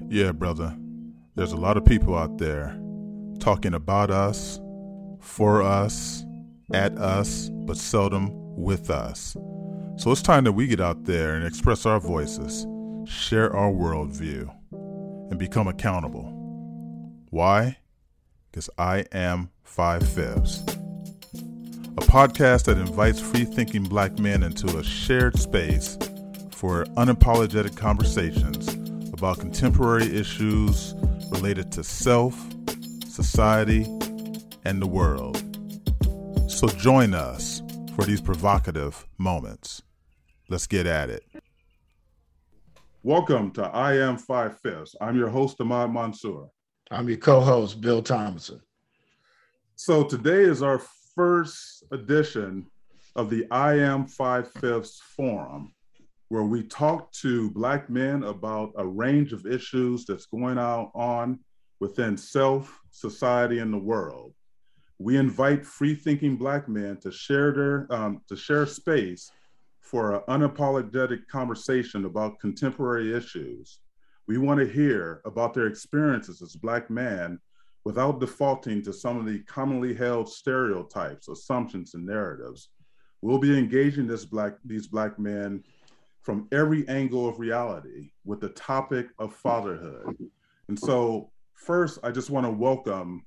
Yeah, brother. There's a lot of people out there talking about us, for us, at us, but seldom with us. So it's time that we get out there and express our voices, share our worldview, and become accountable. Why? Because I am Five Fifths. A podcast that invites free thinking black men into a shared space for unapologetic conversations about contemporary issues related to self, society, and the world. So join us for these provocative moments. Let's get at it. Welcome to I Am Five Fifths. I'm your host, Ahmad Mansour. I'm your co host, Bill Thomason. So today is our first edition of the I Am Five Fifths Forum, where we talk to Black men about a range of issues that's going on within self, society, and the world. We invite free thinking Black men to share, their, um, to share space for an unapologetic conversation about contemporary issues. We want to hear about their experiences as Black men without defaulting to some of the commonly held stereotypes, assumptions, and narratives. We'll be engaging this black, these Black men from every angle of reality with the topic of fatherhood. And so, first, I just want to welcome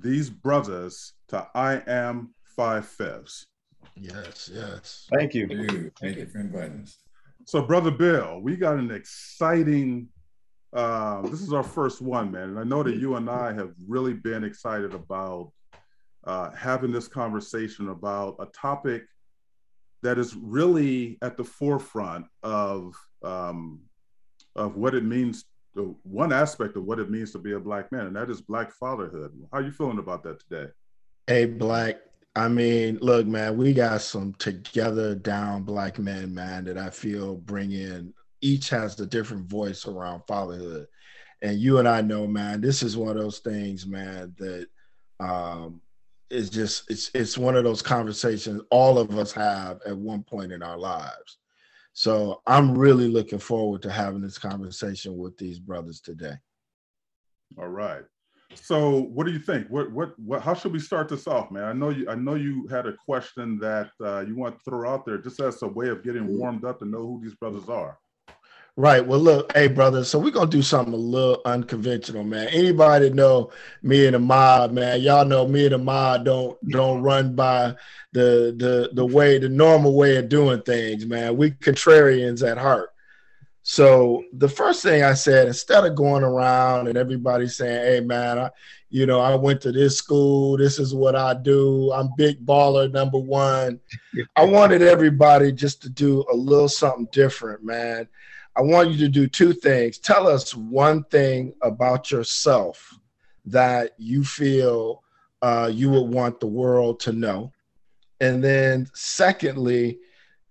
these brothers to I Am Five Fifths. Yes, yes. Thank you. Thank you. Thank you for inviting us. So, Brother Bill, we got an exciting. Uh, this is our first one, man, and I know that you and I have really been excited about uh, having this conversation about a topic that is really at the forefront of um, of what it means. To, one aspect of what it means to be a black man, and that is black fatherhood. How are you feeling about that today? Hey, Black. I mean, look, man, we got some together down black men, man, that I feel bring in. Each has a different voice around fatherhood, and you and I know, man, this is one of those things, man, that um, is just it's it's one of those conversations all of us have at one point in our lives. So I'm really looking forward to having this conversation with these brothers today. All right. So, what do you think? What, what, what? How should we start this off, man? I know you. I know you had a question that uh, you want to throw out there, just as a way of getting warmed up to know who these brothers are. Right. Well, look, hey, brother. So we're gonna do something a little unconventional, man. Anybody know me and Ahmad, man? Y'all know me and Ahmad don't don't run by the the the way the normal way of doing things, man. We contrarians at heart. So the first thing I said, instead of going around and everybody saying, "Hey, man, I, you know, I went to this school. This is what I do. I'm big baller number one." I wanted everybody just to do a little something different, man. I want you to do two things. Tell us one thing about yourself that you feel uh, you would want the world to know, and then secondly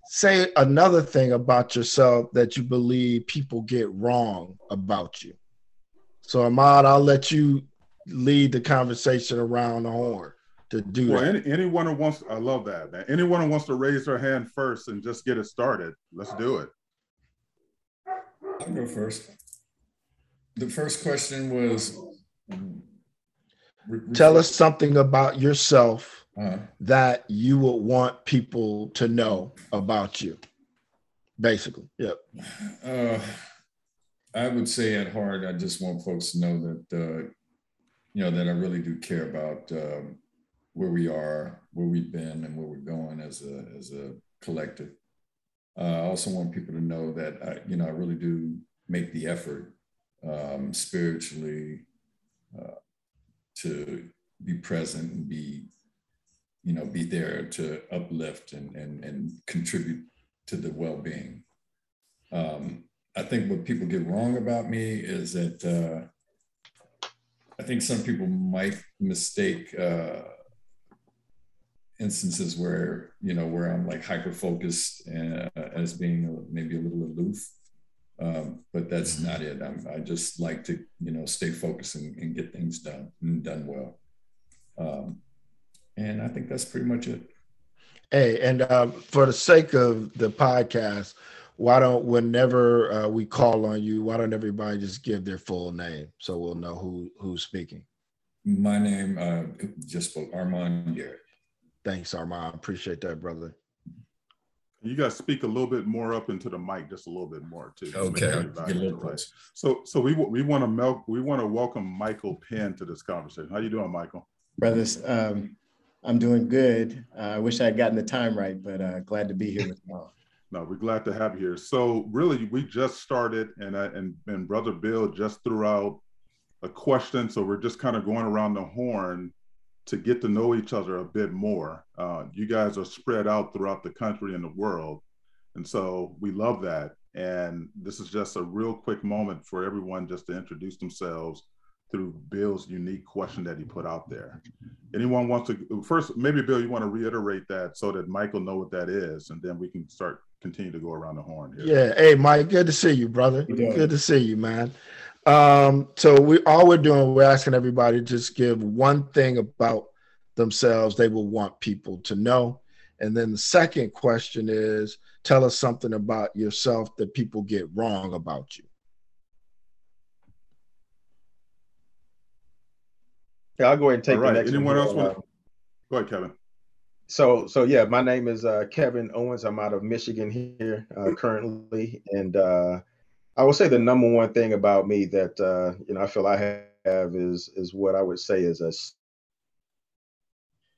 say another thing about yourself that you believe people get wrong about you. So Ahmad, I'll let you lead the conversation around the horn to do well, that. Any, anyone who wants, I love that, man. Anyone who wants to raise their hand first and just get it started, let's do it. I'll go first. The first question was Tell us something about yourself uh, that you would want people to know about you. Basically, yep. uh, I would say at heart, I just want folks to know that, uh, you know, that I really do care about um, where we are, where we've been, and where we're going as a as a collective. Uh, I also want people to know that I, you know, I really do make the effort um, spiritually uh, to be present and be, you know, be there to uplift and and and contribute to the well-being. Um, I think what people get wrong about me is that uh, I think some people might mistake uh, instances where you know where I'm like hyper focused uh, as being maybe a little aloof, um, but that's not it. I'm, I just like to you know stay focused and, and get things done and done well, um, and I think that's pretty much it. Hey, and um, for the sake of the podcast, why don't whenever uh, we call on you, why don't everybody just give their full name so we'll know who who's speaking? My name uh, just spoke Armand Garrett. Thanks, Armand. I appreciate that, brother. You guys speak a little bit more up into the mic, just a little bit more too. Okay, get a little close. So, so we we want to mel- we want to welcome Michael Penn to this conversation. How you doing, Michael? Brothers, um, I'm doing good. Uh, I wish I had gotten the time right, but uh, glad to be here with you all. No, we're glad to have you here. So, really, we just started, and I, and and Brother Bill just threw out a question. So we're just kind of going around the horn to get to know each other a bit more. Uh, you guys are spread out throughout the country and the world. And so we love that. And this is just a real quick moment for everyone just to introduce themselves through Bill's unique question that he put out there. Anyone wants to first, maybe Bill, you want to reiterate that so that Michael know what that is, and then we can start continue to go around the horn here. Yeah. Hey, Mike, good to see you, brother. Good to see you, man. Um, so we all we're doing, we're asking everybody to just give one thing about themselves they will want people to know. And then the second question is tell us something about yourself that people get wrong about you. Yeah, I'll go ahead and take all right. the next Anyone one. else want to? Go ahead, Kevin. So, so yeah, my name is uh, Kevin Owens. I'm out of Michigan here uh, currently, and uh, I will say the number one thing about me that uh, you know I feel I have is is what I would say is a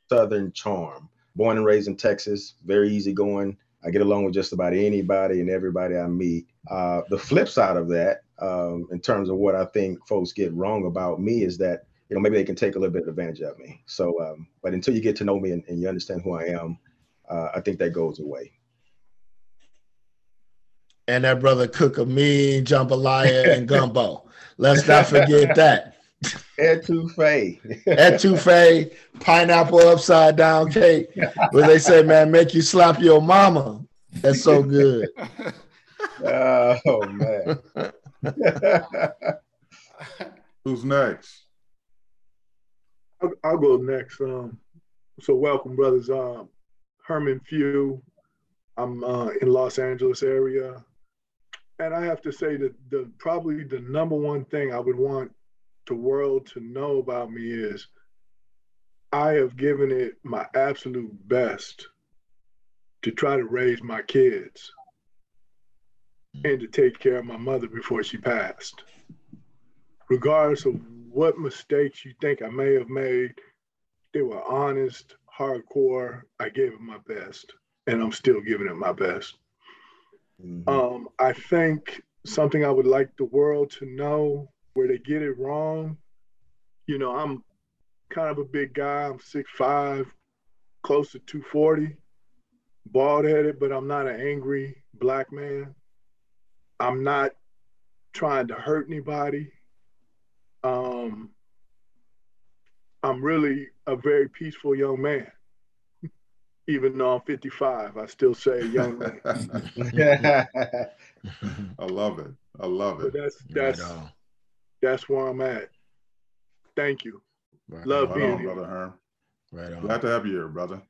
southern charm. Born and raised in Texas, very easygoing. I get along with just about anybody and everybody I meet. Uh, the flip side of that, um, in terms of what I think folks get wrong about me, is that you know maybe they can take a little bit of advantage of me. So, um, but until you get to know me and, and you understand who I am, uh, I think that goes away and that brother cook a mean jambalaya and gumbo. Let's not forget that. Etouffee. Etouffee, pineapple upside down cake. Where they say, man, make you slap your mama. That's so good. oh man. Who's next? I'll, I'll go next. Um, so welcome, brothers. Um, Herman Few. I'm uh, in Los Angeles area and I have to say that the probably the number one thing I would want the world to know about me is I have given it my absolute best to try to raise my kids and to take care of my mother before she passed. Regardless of what mistakes you think I may have made, they were honest, hardcore. I gave it my best, and I'm still giving it my best. Mm-hmm. Um, I think something I would like the world to know where they get it wrong. You know, I'm kind of a big guy. I'm 6'5, close to 240, bald headed, but I'm not an angry black man. I'm not trying to hurt anybody. Um, I'm really a very peaceful young man even though I'm 55, I still say young man. I love it. I love it. But that's that's right that's where I'm at. Thank you. Right love right being on, here, brother Herm. Right on. Glad to have you here, brother.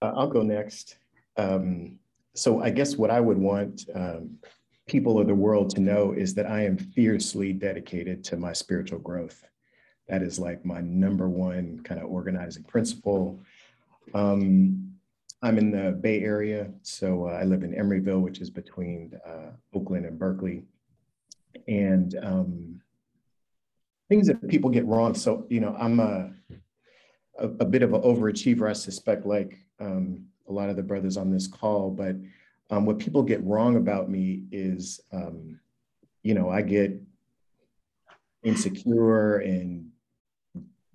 Uh, I'll go next. Um, so I guess what I would want um, people of the world to know is that I am fiercely dedicated to my spiritual growth. That is like my number one kind of organizing principle. Um, I'm in the Bay Area, so uh, I live in Emeryville, which is between uh, Oakland and Berkeley. And um, things that people get wrong. So, you know, I'm a, a, a bit of an overachiever, I suspect, like um, a lot of the brothers on this call. But um, what people get wrong about me is, um, you know, I get insecure and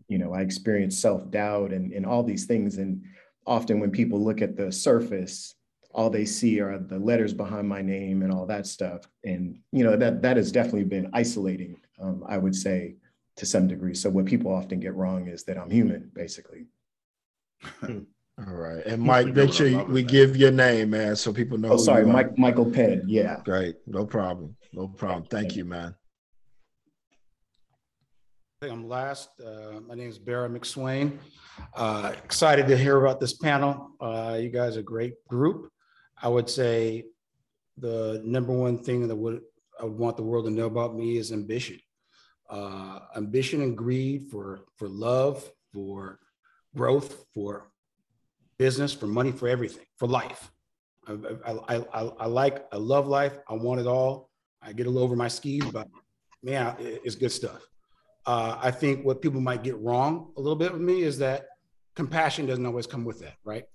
you know, I experience self-doubt and, and all these things. And often when people look at the surface, all they see are the letters behind my name and all that stuff. And, you know, that that has definitely been isolating, um, I would say, to some degree. So what people often get wrong is that I'm human, basically. All right. And Mike, make sure we give your name, man, so people know. Oh, sorry, Mike Michael Penn. Yeah. Great. No problem. No problem. Thank you, man. I think I'm last. Uh, my name is Barry McSwain. Uh, excited to hear about this panel. Uh, you guys are a great group. I would say the number one thing that would I would want the world to know about me is ambition. Uh, ambition and greed for for love, for growth, for business, for money, for everything, for life. I, I, I, I like, I love life. I want it all. I get a little over my skis, but man, it's good stuff. Uh, I think what people might get wrong a little bit with me is that compassion doesn't always come with that, right?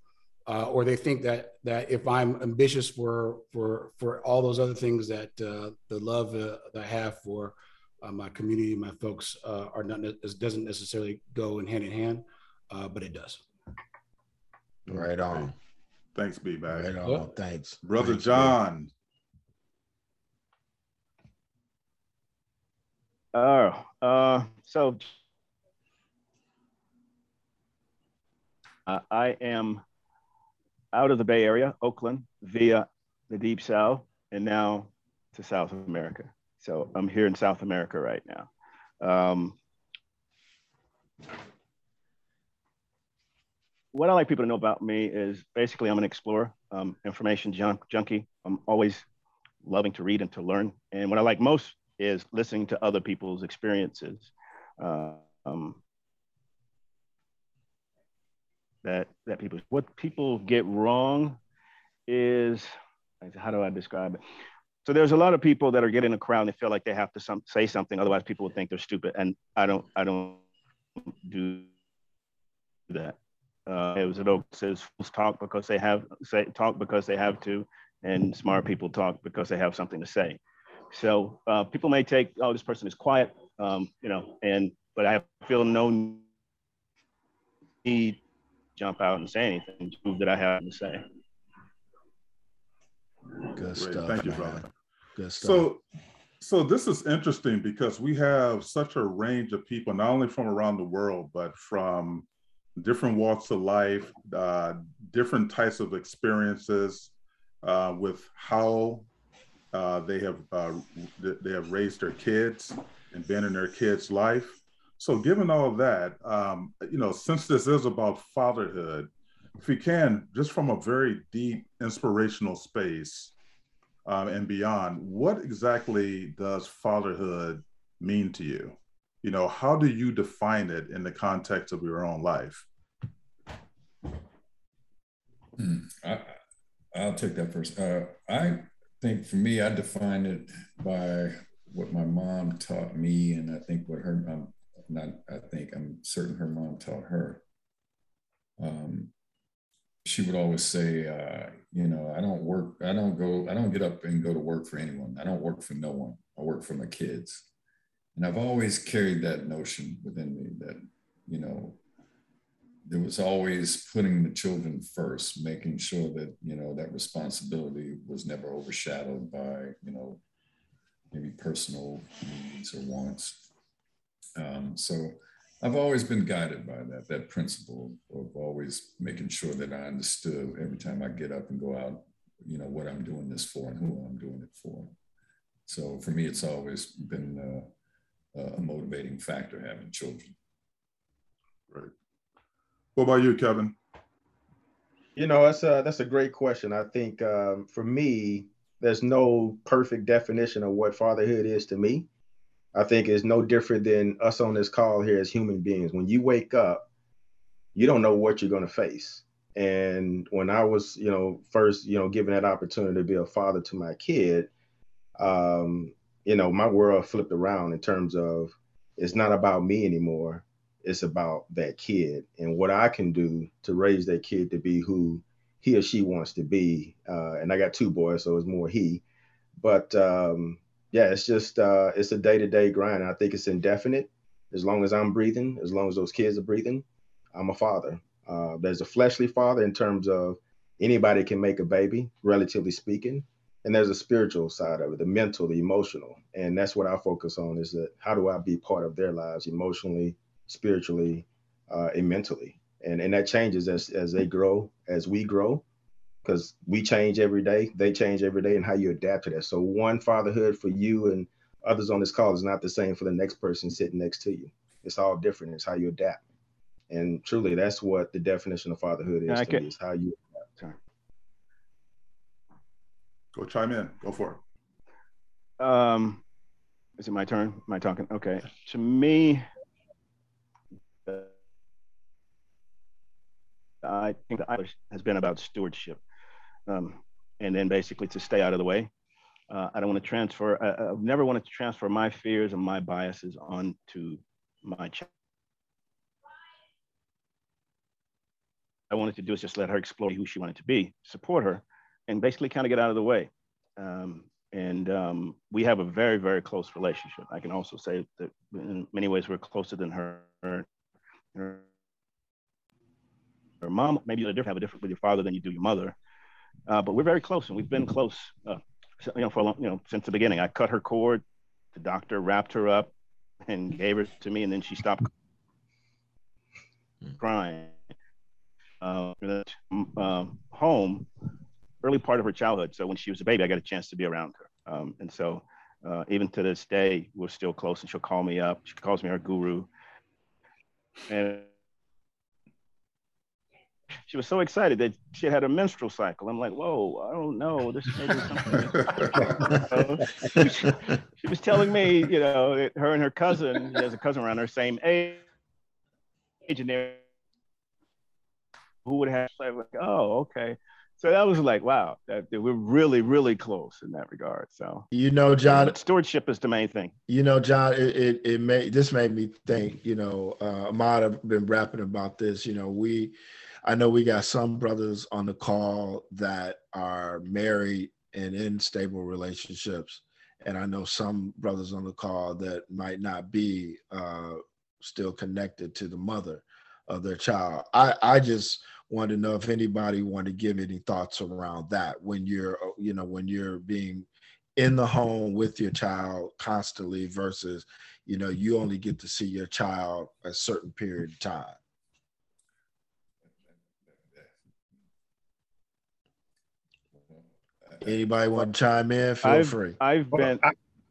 Uh, or they think that that if I'm ambitious for for for all those other things that uh, the love uh, that I have for uh, my community, my folks uh, are not as doesn't necessarily go in hand in hand, uh, but it does. Right on. Thanks, B bag. Right on. Thanks, brother Thanks, John. Oh, uh, so uh, I am out of the Bay Area, Oakland, via the Deep South, and now to South America. So I'm here in South America right now. Um, what I like people to know about me is basically I'm an explorer, um, information junk, junkie. I'm always loving to read and to learn. And what I like most is listening to other people's experiences. Um, that that people what people get wrong is how do I describe it? So there's a lot of people that are getting a crowd and they feel like they have to some, say something, otherwise people would think they're stupid. And I don't I don't do that. Uh, it was an oak says fools talk because they have say talk because they have to, and smart people talk because they have something to say. So uh, people may take, oh, this person is quiet, um, you know, and but I feel no need jump out and say anything to prove that I have to say. Good Great. stuff. Thank you, man. brother. Good stuff. So, so this is interesting because we have such a range of people, not only from around the world, but from different walks of life, uh, different types of experiences uh, with how uh, they have uh, they have raised their kids and been in their kids' life. So, given all that, um, you know, since this is about fatherhood, if you can, just from a very deep inspirational space um, and beyond, what exactly does fatherhood mean to you? You know, how do you define it in the context of your own life? Hmm. I, will take that first. Uh, I think for me, I define it by what my mom taught me, and I think what her um, not I think I'm certain her mom taught her. Um, she would always say, uh, you know, I don't work, I don't go, I don't get up and go to work for anyone. I don't work for no one. I work for my kids. And I've always carried that notion within me that, you know, there was always putting the children first, making sure that, you know, that responsibility was never overshadowed by, you know, maybe personal needs or wants. Um, so I've always been guided by that, that principle of always making sure that I understood every time I get up and go out, you know, what I'm doing this for and who I'm doing it for. So for me, it's always been uh, a motivating factor having children. Right. What about you, Kevin? You know, that's a that's a great question. I think um, for me, there's no perfect definition of what fatherhood is to me. I think is no different than us on this call here as human beings. When you wake up, you don't know what you're going to face. And when I was, you know, first, you know, given that opportunity to be a father to my kid, um, you know, my world flipped around in terms of it's not about me anymore. It's about that kid and what I can do to raise that kid to be who he or she wants to be. Uh, and I got two boys, so it's more he. But um, yeah, it's just uh, it's a day to day grind. I think it's indefinite. As long as I'm breathing, as long as those kids are breathing, I'm a father. Uh, there's a fleshly father in terms of anybody can make a baby, relatively speaking, and there's a spiritual side of it, the mental, the emotional, and that's what I focus on. Is that how do I be part of their lives emotionally, spiritually, uh, and mentally, and and that changes as as they grow, as we grow, because we change every day, they change every day, and how you adapt to that. So one fatherhood for you and others on this call is not the same for the next person sitting next to you. It's all different. It's how you adapt. And truly, that's what the definition of fatherhood is to me, is how you adapt. Go chime in. Go for it. Um, is it my turn? Am I talking? Okay. To me, I think the Irish has been about stewardship, um, and then basically to stay out of the way. Uh, I don't want to transfer. I, have never wanted to transfer my fears and my biases onto my child. I wanted to do is just let her explore who she wanted to be, support her, and basically kind of get out of the way. Um, and um, we have a very, very close relationship. I can also say that in many ways we're closer than her, her mom, maybe you have a different with your father than you do your mother, uh, but we're very close, and we've been close, uh, you know, for a long, you know, since the beginning. I cut her cord, the doctor wrapped her up, and gave her to me, and then she stopped hmm. crying. Uh, um, home, early part of her childhood. So when she was a baby, I got a chance to be around her, um, and so uh, even to this day, we're still close. And she'll call me up. She calls me her guru, and she was so excited that she had a menstrual cycle. I'm like, whoa, I don't know. This may be something. she, she, was telling me, you know, her and her cousin, has a cousin around her same age, and they who would have like, oh, okay. So that was like, wow, that, that, we're really, really close in that regard. So you know, John, stewardship is the main thing. You know, John, it it, it made this made me think. You know, uh, Ahmad have been rapping about this. You know, we I know we got some brothers on the call that are married and in stable relationships. And I know some brothers on the call that might not be uh, still connected to the mother of their child. I, I just want to know if anybody want to give any thoughts around that when you're, you know, when you're being in the home with your child constantly versus, you know, you only get to see your child a certain period of time. Anybody want to chime in? Feel I've, free. I've been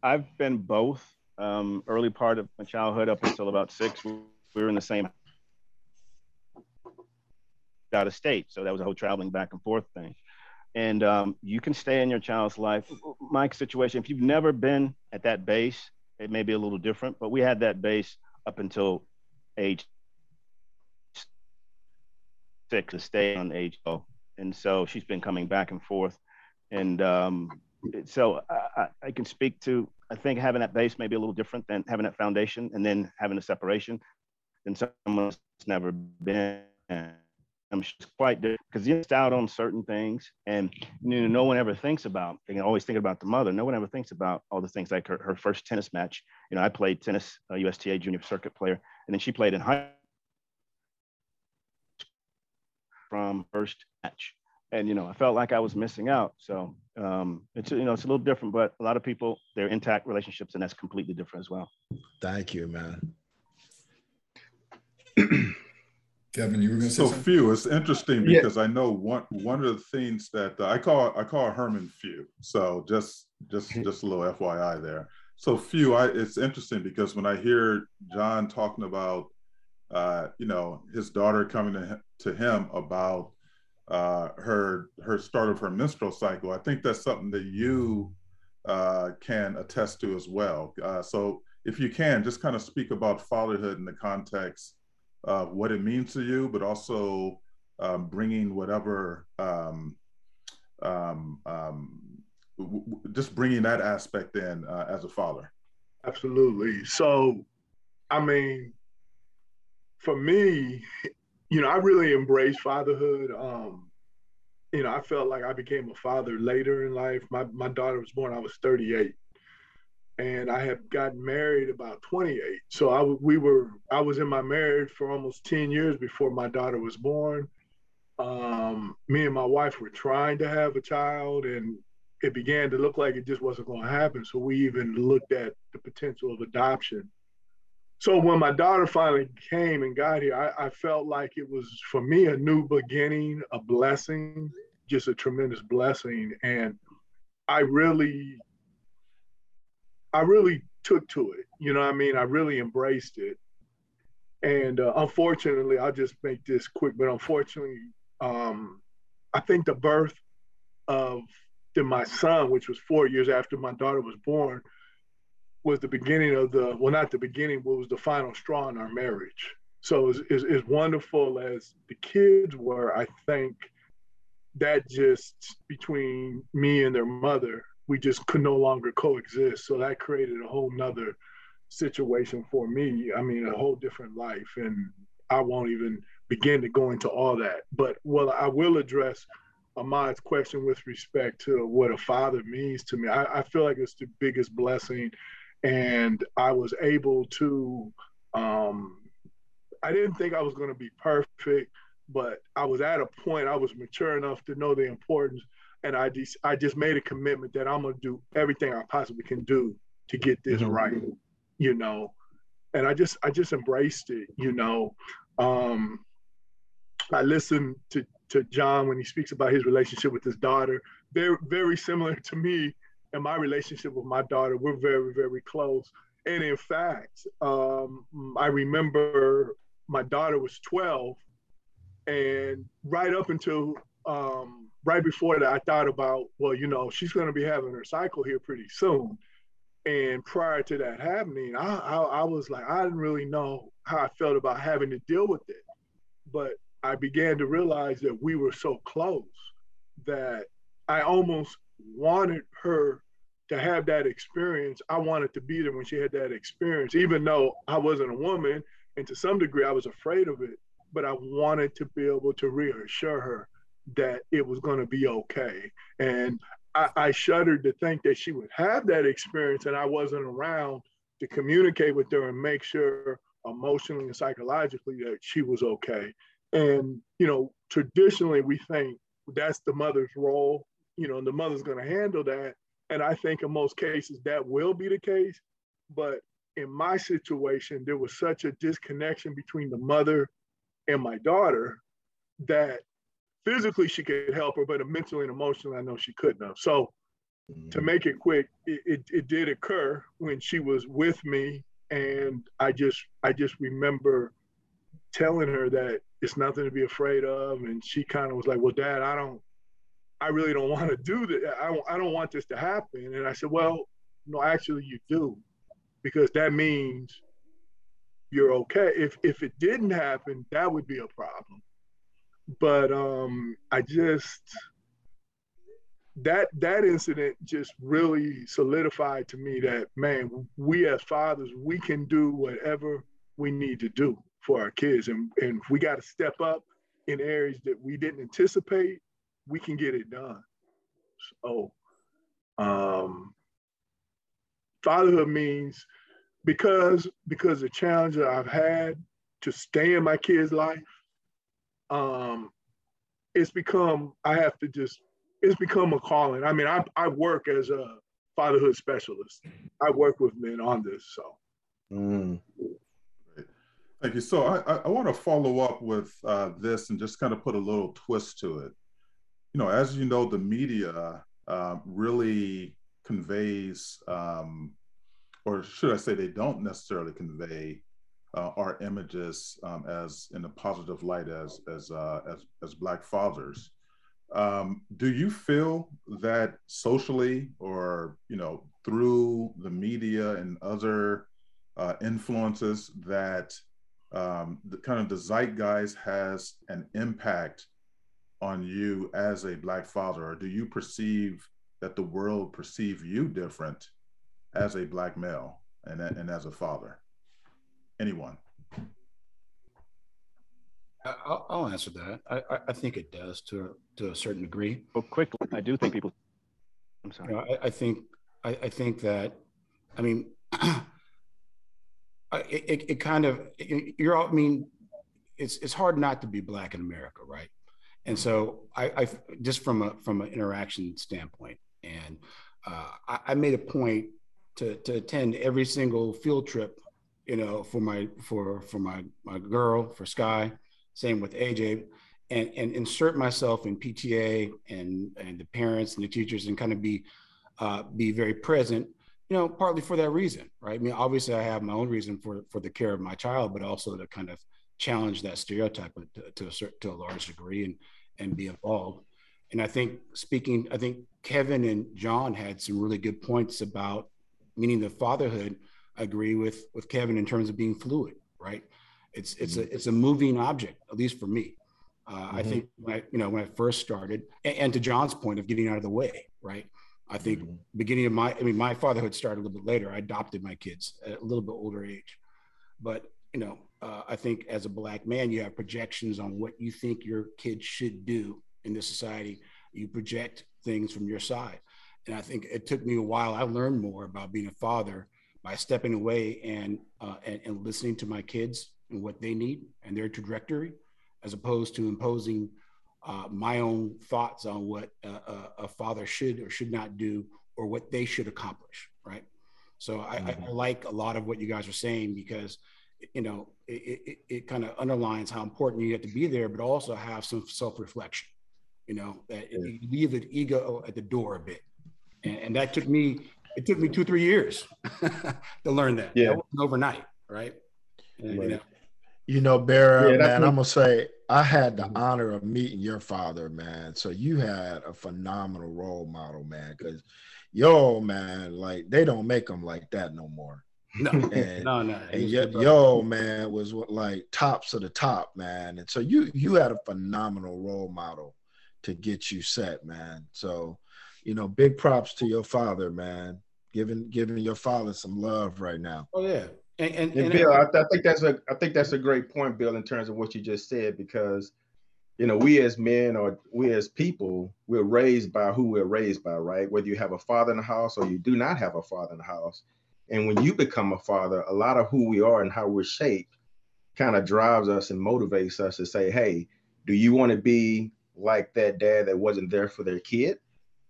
I've been both. Um, early part of my childhood up until about six, we were in the same out of state, so that was a whole traveling back and forth thing. And um, you can stay in your child's life. My situation, if you've never been at that base, it may be a little different, but we had that base up until age six to stay on age. And so she's been coming back and forth and um, so I, I, can speak to I think having that base may be a little different than having that foundation and then having a separation than someone never been. And I'm just quite different because you're out on certain things, and you know, no one ever thinks about. They can always think about the mother. No one ever thinks about all the things like her, her first tennis match. You know, I played tennis, a USTA junior circuit player, and then she played in high from first match and you know i felt like i was missing out. So um, it's you know it's a little different but a lot of people they're intact relationships and that's completely different as well. Thank you man. Kevin you were going to so few it's interesting because yeah. i know one one of the things that uh, i call i call herman few. So just just just a little fyi there. So few i it's interesting because when i hear john talking about uh, you know his daughter coming to him, to him about uh, her her start of her menstrual cycle. I think that's something that you uh, can attest to as well. Uh, so if you can, just kind of speak about fatherhood in the context of what it means to you, but also um, bringing whatever, um, um, um just bringing that aspect in uh, as a father. Absolutely. So, I mean, for me, you know, I really embraced fatherhood. Um, you know, I felt like I became a father later in life. My my daughter was born. I was 38, and I had gotten married about 28. So I we were I was in my marriage for almost 10 years before my daughter was born. Um, me and my wife were trying to have a child, and it began to look like it just wasn't going to happen. So we even looked at the potential of adoption so when my daughter finally came and got here, I, I, felt like it was for me a new beginning, a blessing, just a tremendous blessing. And I really, I really took to it. You know what I mean? I really embraced it. And uh, unfortunately, I'll just make this quick, but unfortunately, um, I think the birth of my son, which was four years after my daughter was born, was the beginning of the well, not the beginning, but was the final straw in our marriage. So as, as, as wonderful as the kids were, I think that just between me and their mother, we just could no longer coexist. So that created a whole nother situation for me. I mean, a whole different life. And I won't even begin to go into all that. But well, I will address Ahmad's question with respect to what a father means to me. I, I feel like it's the biggest blessing. And I was able to, um, I didn't think I was going to be perfect, but I was at a point, I was mature enough to know the importance. And I just, I just made a commitment that I'm going to do everything I possibly can do to get this mm-hmm. right, you know. And I just, I just embraced it, you know. Um, I listened to to John when he speaks about his relationship with his daughter. They're very similar to me and my relationship with my daughter. We're very, very close. And in fact, um, I remember my daughter was 12, and right up until um, right before that, I thought about, well, you know, she's going to be having her cycle here pretty soon. And prior to that happening, I, I, I was like, I didn't really know how I felt about having to deal with it. But I began to realize that we were so close that I almost wanted her to have that experience. I wanted to be there when she had that experience, even though I wasn't a woman. And to some degree, I was afraid of it. But I wanted to be able to reassure her that it was going to be okay. And I, I shuddered to think that she would have that experience and I wasn't around to communicate with her and make sure emotionally and psychologically that she was okay. And, you know, traditionally we think that's the mother's role, you know, and the mother's going to handle that. And I think in most cases that will be the case. But in my situation, there was such a disconnection between the mother and my daughter that physically she could help her, but mentally and emotionally, I know she couldn't have. So to mm. make it quick, it, it, it did occur when she was with me. And I just I just remember telling her that it's nothing to be afraid of. And she kind of was like, well, dad, I don't, I really don't want to do that. I, I don't want this to happen. And I said, well, no, actually you do, because that means you're okay. If, if it didn't happen, that would be a problem. But um, I just, that that incident just really solidified to me that man we as fathers we can do whatever we need to do for our kids. And, and we got to step up in areas that we didn't anticipate, we can get it done. So, um, fatherhood means because because the challenge that I've had to stay in my kid's life, um, it's become I have to just it's become a calling. I mean, I I work as a fatherhood specialist. I work with men on this, so. Mm. Thank you. So I, I want to follow up with uh, this and just kind of put a little twist to it. You know, as you know, the media uh, really conveys, um, or should I say, they don't necessarily convey uh, our images um, as in a positive light as as uh, as, as Black fathers. Um, do you feel that socially, or you know, through the media and other uh, influences, that um, the kind of the zeitgeist has an impact on you as a black father or do you perceive that the world perceive you different as a black male and, and as a father anyone I'll, I'll answer that. I, I think it does to to a certain degree. But quickly, I do think people. I'm sorry. You know, I, I, think I, I think that, I mean, it, it kind of you're all, I mean, it's it's hard not to be black in America, right? And so I, I just from a from an interaction standpoint, and uh, I, I, made a point to to attend every single field trip, you know, for my for for my my girl for Sky, same with AJ, and and insert myself in PTA and and the parents and the teachers and kind of be uh, be very present you know, partly for that reason, right? I mean, obviously, I have my own reason for for the care of my child, but also to kind of challenge that stereotype to, to a certain, to a large degree and and be involved. And I think speaking, I think Kevin and John had some really good points about meaning the fatherhood. I agree with with Kevin in terms of being fluid, right? It's it's mm-hmm. a it's a moving object, at least for me. Uh, mm-hmm. I think when I, you know when I first started, and, and, to John's point of getting out of the way, right? I think mm-hmm. beginning of my, I mean, my fatherhood started a little bit later. I adopted my kids at a little bit older age, but you know, uh, I think as a black man, you have projections on what you think your kids should do in this society. You project things from your side, and I think it took me a while. I learned more about being a father by stepping away and uh, and, and listening to my kids and what they need and their trajectory, as opposed to imposing uh, my own thoughts on what a, a, father should or should not do or what they should accomplish. Right. So I, mm-hmm. I, I like a lot of what you guys are saying because you know it, it, it kind of underlines how important you have to be there, but also have some self reflection. You know that yeah. you leave the ego at the door a bit, and, and that took me it took me two three years to learn that. Yeah, that overnight, right? And, right. You know, you know, Bear, yeah, man, I'm gonna say I had the mm-hmm. honor of meeting your father, man. So you had a phenomenal role model, man. Because yo, man, like they don't make them like that no more. No, and, no, no. And yo, yo, man, was like tops of the top, man. And so you you had a phenomenal role model to get you set, man. So, you know, big props to your father, man. Giving giving your father some love right now. Oh yeah, and, and, and Bill, I, I, think that's a I think that's a great point, Bill, in terms of what you just said, because you know, we as men or we as people, we're raised by who we're raised by, right? Whether you have a father in the house or you do not have a father in the house. And when you become a father, a lot of who we are and how we're shaped kind of drives us and motivates us to say, hey, do you want to be like that dad that wasn't there for their kid?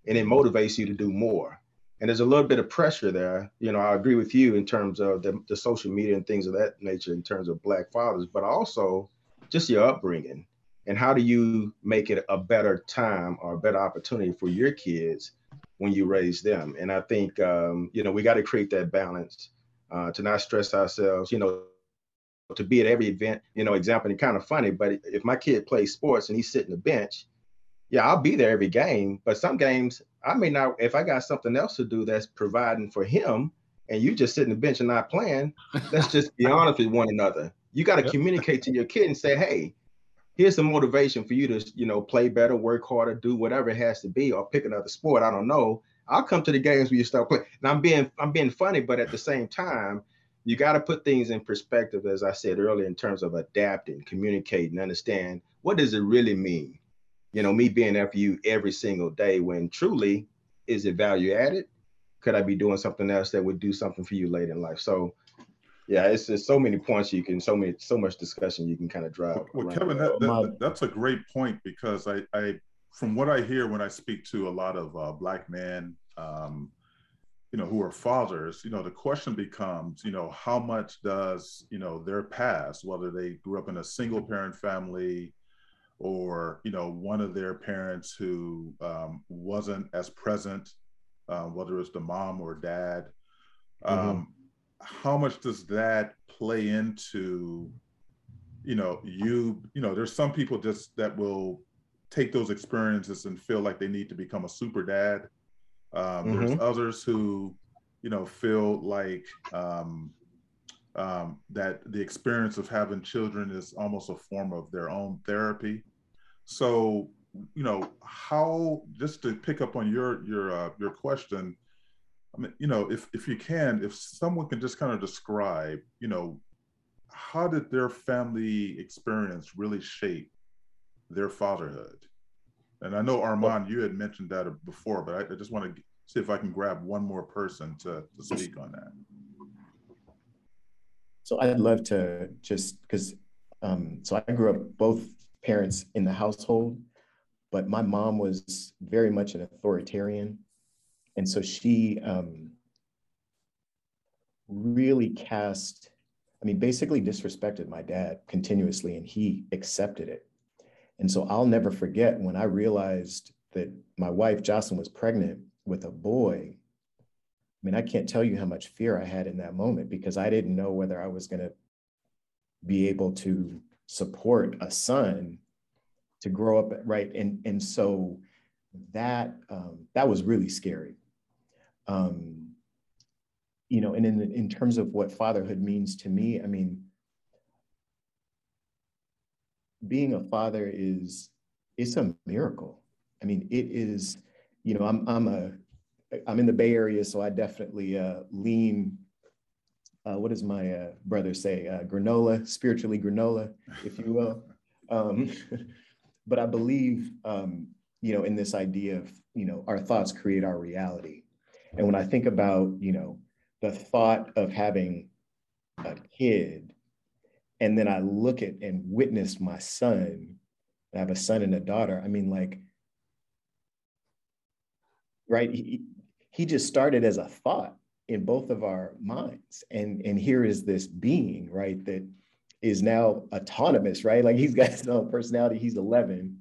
And it motivates you to do more and there's a little bit of pressure there. You know, I agree with you in terms of the, the social media and things of that nature in terms of black fathers, but also just your upbringing and how do you make it a better time or a better opportunity for your kids when you raise them? And I think um, you know we got to create that balance uh, to not stress ourselves. You know, to be at every event. You know, example, and kind of funny, but if my kid plays sports and he's sitting the bench, yeah, I'll be there every game. But some games I may not, if I got something else to do that's providing for him, and you just sitting the bench and not playing, let's just be honest with one another. You got to yep. communicate to your kid and say, hey, here's some motivation for you to, you know, play better, work harder, do whatever it has to be, or pick another sport. I don't know. I'll come to the games when you start playing. And I'm being I'm being funny, but at the same time, you got to put things in perspective, as I said earlier, in terms of adapting, communicating, understand what does it really mean you know, me being there for you every single day when truly is it value added? Could I be doing something else that would do something for you later in life? So yeah, it's just so many points you can, so many, so much discussion you can kind of drive. Well, Kevin, that, that, that's a great point because I, I, from what I hear when I speak to a lot of uh, black men, um, you know, who are fathers, you know, the question becomes, you know, how much does, you know, their past, whether they grew up in a single parent family, or you know one of their parents who um, wasn't as present, uh, whether it's the mom or dad. Um, mm-hmm. How much does that play into, you know, you you know, there's some people just that will take those experiences and feel like they need to become a super dad. Um, mm-hmm. There's others who, you know, feel like um, um, that the experience of having children is almost a form of their own therapy. So, you know, how just to pick up on your your uh, your question, I mean, you know, if if you can, if someone can just kind of describe, you know, how did their family experience really shape their fatherhood? And I know Armand, you had mentioned that before, but I, I just want to see if I can grab one more person to, to speak on that. So I'd love to just because um, so I grew up both parents in the household, but my mom was very much an authoritarian. And so she um, really cast, I mean, basically disrespected my dad continuously, and he accepted it. And so I'll never forget when I realized that my wife, Jocelyn, was pregnant with a boy. I mean, I can't tell you how much fear I had in that moment because I didn't know whether I was going to be able to support a son to grow up right and and so that um, that was really scary. Um, you know, and in in terms of what fatherhood means to me, I mean, being a father is it's a miracle. I mean, it is. You know, I'm I'm a I'm in the Bay Area, so I definitely uh, lean. Uh, what does my uh, brother say? Uh, granola, spiritually granola, if you will. Um, but I believe, um, you know, in this idea of, you know, our thoughts create our reality. And when I think about, you know, the thought of having a kid, and then I look at and witness my son, I have a son and a daughter. I mean, like, right? He, he just started as a thought in both of our minds. And, and here is this being, right, that is now autonomous, right? Like he's got his own personality. He's 11,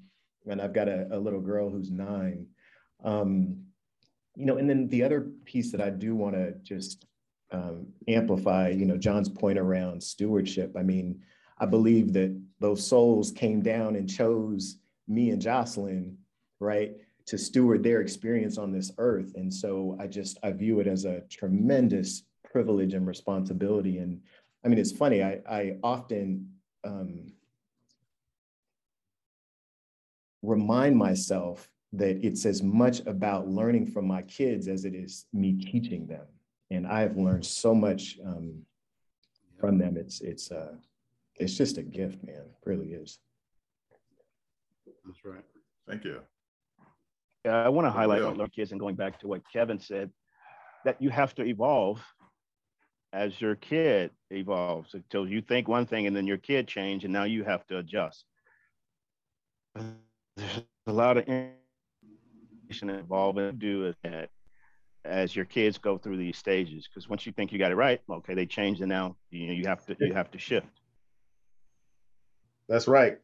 and I've got a, a little girl who's nine. Um, you know, and then the other piece that I do want to just um, amplify, you know, John's point around stewardship. I mean, I believe that those souls came down and chose me and Jocelyn, right, to steward their experience on this earth. And so I just I view it as a tremendous privilege and responsibility. And I mean, it's funny. I I often um, remind myself that it's as much about learning from my kids as it is me teaching them, and I've learned so much um, from them. It's it's uh, it's just a gift, man. It really is. That's right. Thank you. Yeah, I want to highlight yeah. kids and going back to what Kevin said, that you have to evolve as your kid evolves until you think one thing and then your kid change and now you have to adjust. There's a lot of information involved in do that as your kids go through these stages because once you think you got it right, okay, they change and now you know you have to you have to shift. That's right.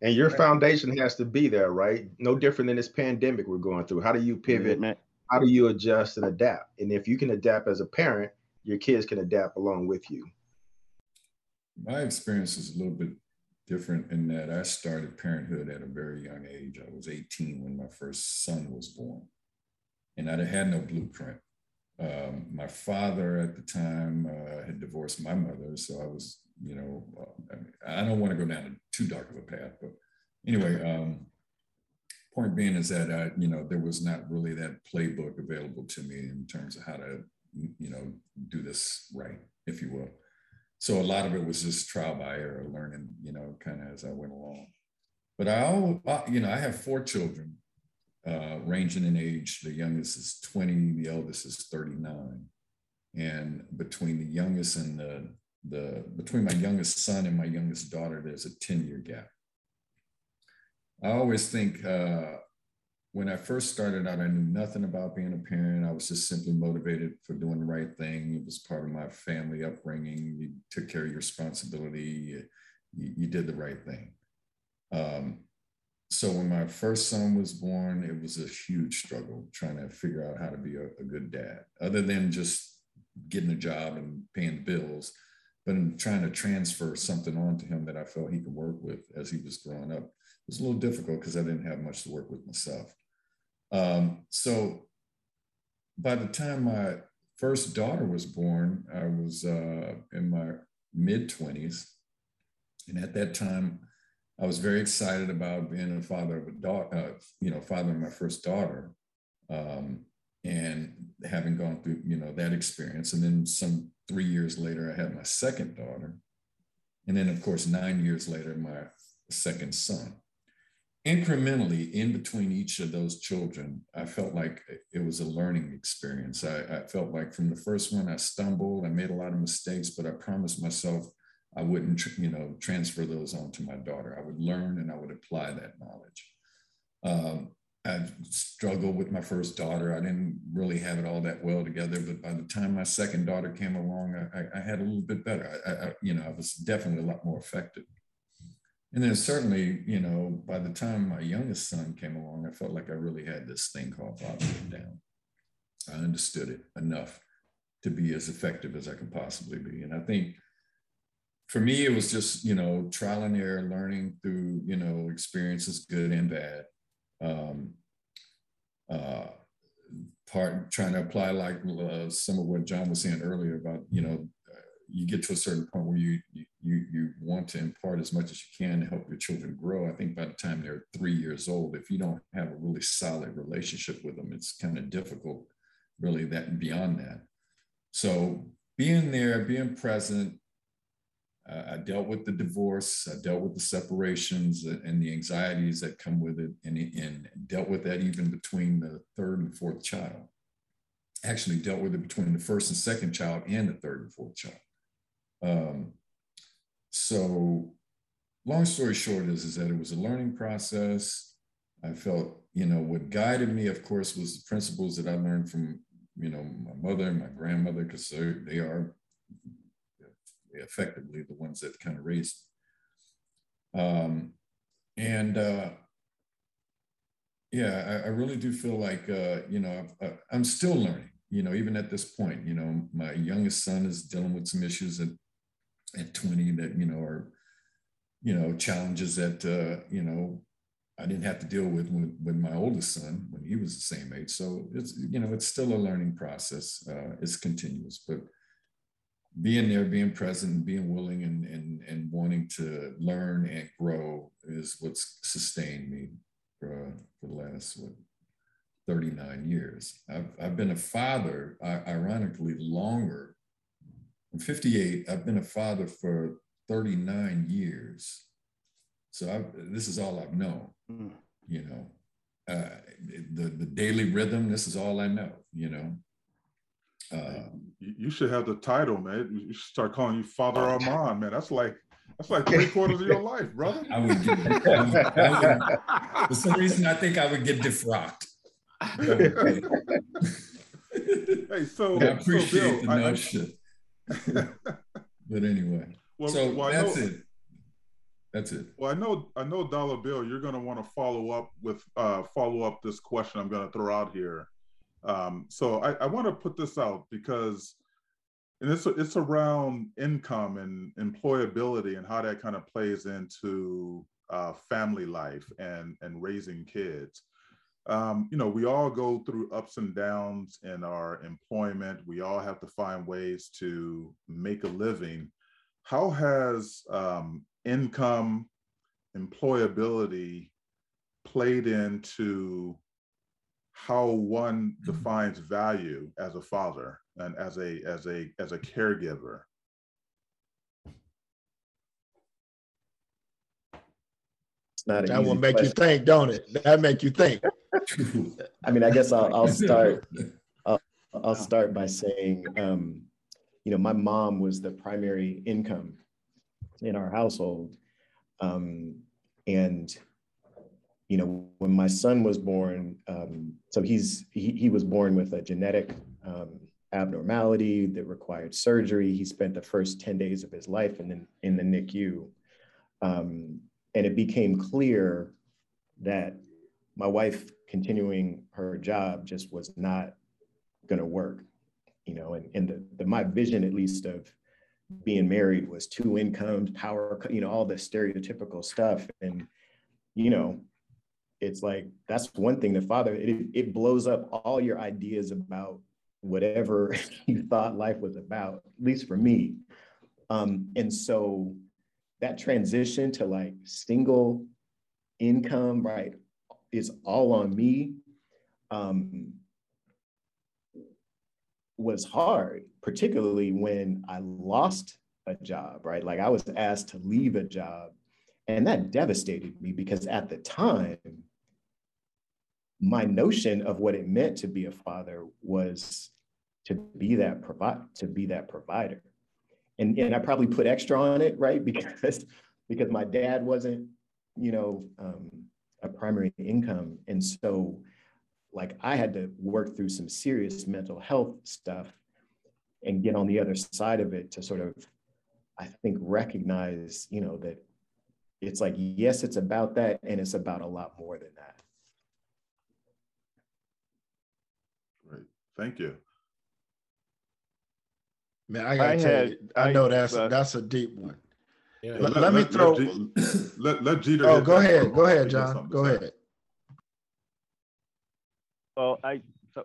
And your foundation has to be there, right? No different than this pandemic we're going through. How do you pivot? How do you adjust and adapt? And if you can adapt as a parent, your kids can adapt along with you. My experience is a little bit different in that I started parenthood at a very young age. I was 18 when my first son was born, and I had no blueprint. Um, my father at the time uh, had divorced my mother, so I was, you know, uh, I don't want to go down too dark of a path, but anyway, um, point being is that I, you know, there was not really that playbook available to me in terms of how to you know, do this right, if you will. So a lot of it was just trial by error, learning, you know, kind of as I went along. But I, always, you know, I have four children, uh, ranging in age. The youngest is 20, the eldest is 39. And between the youngest and the, the between my youngest son and my youngest daughter, there's a 10 year gap. I always think uh, when I first started out, I knew nothing about being a parent. I was just simply motivated for doing the right thing. It was part of my family upbringing. You took care of your responsibility. You, you did the right thing. Um, so when my first son was born, it was a huge struggle trying to figure out how to be a, a good dad, other than just getting a job and paying bills, but in trying to transfer something on to him that I felt he could work with as he was growing up. It was a little difficult because I didn't have much to work with myself. Um, so by the time my first daughter was born, I was uh, in my mid 20s. And at that time, I was very excited about being a father of a daughter, uh, you know, father of my first daughter. Um, and having gone through, you know, that experience. And then some three years later, I had my second daughter. And then, of course, nine years later, my second son incrementally in between each of those children, I felt like it was a learning experience. I, I, felt like from the first one, I stumbled, I made a lot of mistakes, but I promised myself I wouldn't, you know, transfer those on to my daughter. I would learn and I would apply that knowledge. Um, I struggled with my first daughter. I didn't really have it all that well together, but by the time my second daughter came along, I, I had a little bit better. I, you know, I was definitely a lot more effective. And then certainly, you know, by the time my youngest son came along, I felt like I really had this thing called fatherhood down. I understood it enough to be as effective as I could possibly be. And I think for me, it was just, you know, trial and error, learning through, you know, experiences, good and bad. Um, uh, part trying to apply like uh, some of what John was saying earlier about you know you get to a certain point where you you you want to impart as much as you can to help your children grow. I think by the time they're three years old, if you don't have a really solid relationship with them, it's kind of difficult, really that beyond that. So being there, being present, uh, I dealt with the divorce, I dealt with the separations and the anxieties that come with it, and, and dealt with that even between the third and fourth child. Actually, dealt with it between the first and second child and the third and fourth child. Um, so, long story short is, is that it was a learning process. I felt, you know, what guided me, of course, was the principles that I learned from, you know, my mother and my grandmother, because they are effectively the ones that kind of raised. Um, and uh, yeah, I, I, really do feel like, uh, you know, i am still learning, you know, even at this point, you know, my youngest son is dealing with some issues at, at 20 that, you know, are, you know, challenges that, uh, you know, I didn't have to deal with, with with my oldest son when he was the same age. So it's, you know, it's still a learning process. Uh, it's continuous, but being there, being present, being willing and, and, and wanting to learn and grow is what's sustained me for, for the last, what, 39 years. I've, I've been a father, ironically, longer. I'm 58. I've been a father for 39 years. So I've, this is all I've known, mm. you know. Uh, the, the daily rhythm, this is all I know, you know. Uh, you, should have the title, man. You should start calling you Father oh. Armand, man. That's like that's like three quarters of your life, brother. I would get, I would, I would, for some reason, I think I would get defrocked. hey, so I appreciate so Bill, the notion. but anyway, well, so well, that's know, it. That's it. Well, I know, I know, Dollar Bill, you're going to want to follow up with uh, follow up this question I'm going to throw out here um, so I, I want to put this out because and it's it's around income and employability and how that kind of plays into uh, family life and and raising kids. Um, you know, we all go through ups and downs in our employment. We all have to find ways to make a living. How has um, income, employability played into how one mm-hmm. defines value as a father and as a as a as a caregiver that will make question. you think don't it that make you think i mean i guess i'll, I'll start I'll, I'll start by saying um, you know my mom was the primary income in our household um, and you know, when my son was born, um, so he's he, he was born with a genetic um, abnormality that required surgery. He spent the first 10 days of his life in the, in the NICU. Um, and it became clear that my wife continuing her job just was not going to work, you know, and, and the, the, my vision, at least of being married was two incomes, power, you know, all the stereotypical stuff. And, you know, it's like that's one thing the father it, it blows up all your ideas about whatever you thought life was about at least for me um, and so that transition to like single income right is all on me um, was hard particularly when i lost a job right? Like i was asked to leave a job and that devastated me because at the time my notion of what it meant to be a father was to be that provide to be that provider and and i probably put extra on it right? Because because my dad wasn't you know um, a primary income. And so like i had to work through some serious mental health stuff and get on the other side of it to sort of i think recognize you know that it's like yes it's about that and it's about a lot more than that. Great, Thank you. Man, I gotta I tell had, you, I, I know that's uh, that's a deep one. Yeah. Let, let, let, me throw. Let, let, Jeter. Oh, go ahead. Go ahead, John. Go ahead. Well, I so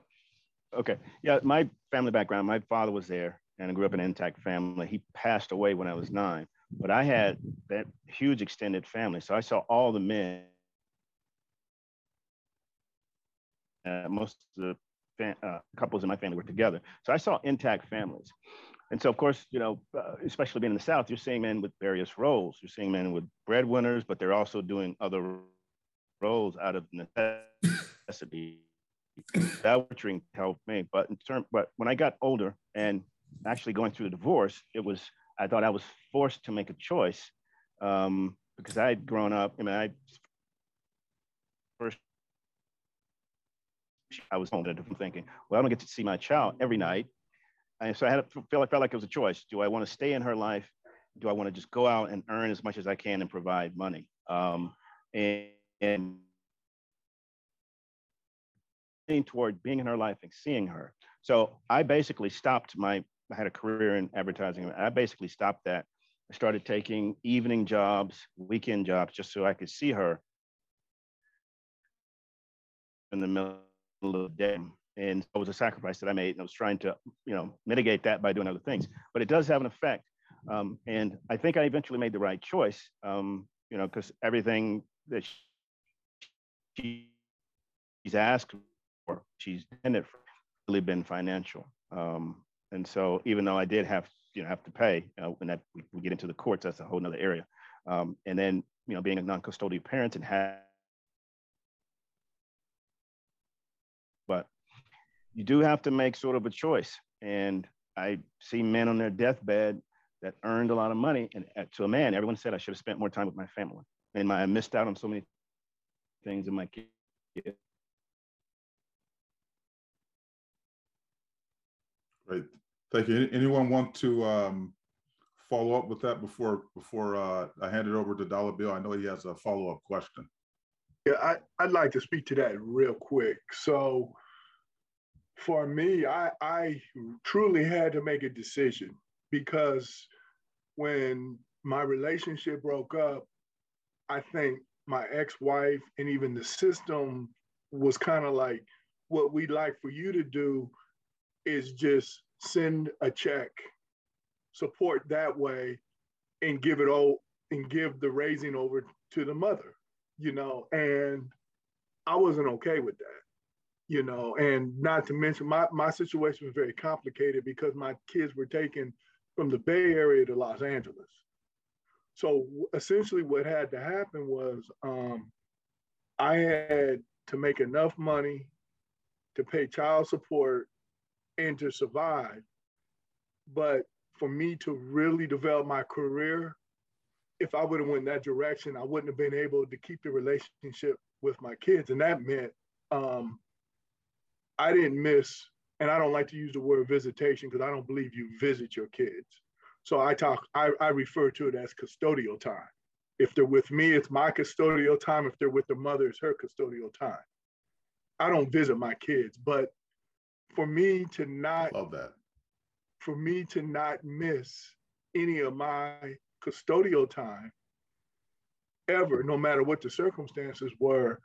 okay, yeah. My family background. My father was there, and I grew up in an intact family. He passed away when I was nine, but I had that huge extended family, so I saw all the men. Uh, most of the fam- uh, couples in my family were together, so I saw intact families. And so, of course, you know, uh, especially being in the South, you're seeing men with various roles. You're seeing men with breadwinners, but they're also doing other roles out of necessity. that nurturing helped me. But in term, but when I got older and actually going through the divorce, it was I thought I was forced to make a choice um, because I had grown up. I mean, I first I was home and thinking, well, I don't get to see my child every night, and so I had to feel I felt like it was a choice. Do I want to stay in her life? Do I want to just go out and earn as much as I can and provide money? Um, and, and toward being in her life and seeing her. So I basically stopped my, I had a career in advertising. I basically stopped that. I started taking evening jobs, weekend jobs, just so I could see her in the middle of the day. And it was a sacrifice that I made. And I was trying to, you know, mitigate that by doing other things. But it does have an effect. Um, and I think I eventually made the right choice, um, you know, because everything that she's asked for. She's in it really been financial. Um, and so even though I did have, you know, have to pay, know, when that we, we get into the courts, that's a whole nother area. Um, and then, you know, being a non-custodial parent and have, but you do have to make sort of a choice. And I see men on their deathbed that earned a lot of money. And to a man, everyone said I should have spent more time with my family. And my, I missed out on so many things in my kids Great. Thank you. Anyone want to um, follow up with that before before uh, I hand it over to Dollar Bill? I know he has a follow up question. Yeah, I, I'd like to speak to that real quick. So for me, I, I truly had to make a decision because when my relationship broke up, I think my ex-wife and even the system was kind of like, what we'd like for you to do is just send a check, support that way, and give it all and give the raising over to the mother, you know. And I wasn't okay with that, you know. And not to mention my my situation was very complicated because my kids were taken from the Bay Area to Los Angeles. So essentially, what had to happen was um, I had to make enough money to pay child support and to survive. But for me to really develop my career, if I would have went that direction, I wouldn't have been able to keep the relationship with my kids. And that meant um, I didn't miss, and I don't like to use the word visitation because I don't believe you visit your kids. So I talk, I, I refer to it as custodial time. If they're with me, it's my custodial time. If they're with the mother, it's her custodial time. I don't visit my kids, but for me to not love that for me to not miss any of my custodial time ever no matter what the circumstances were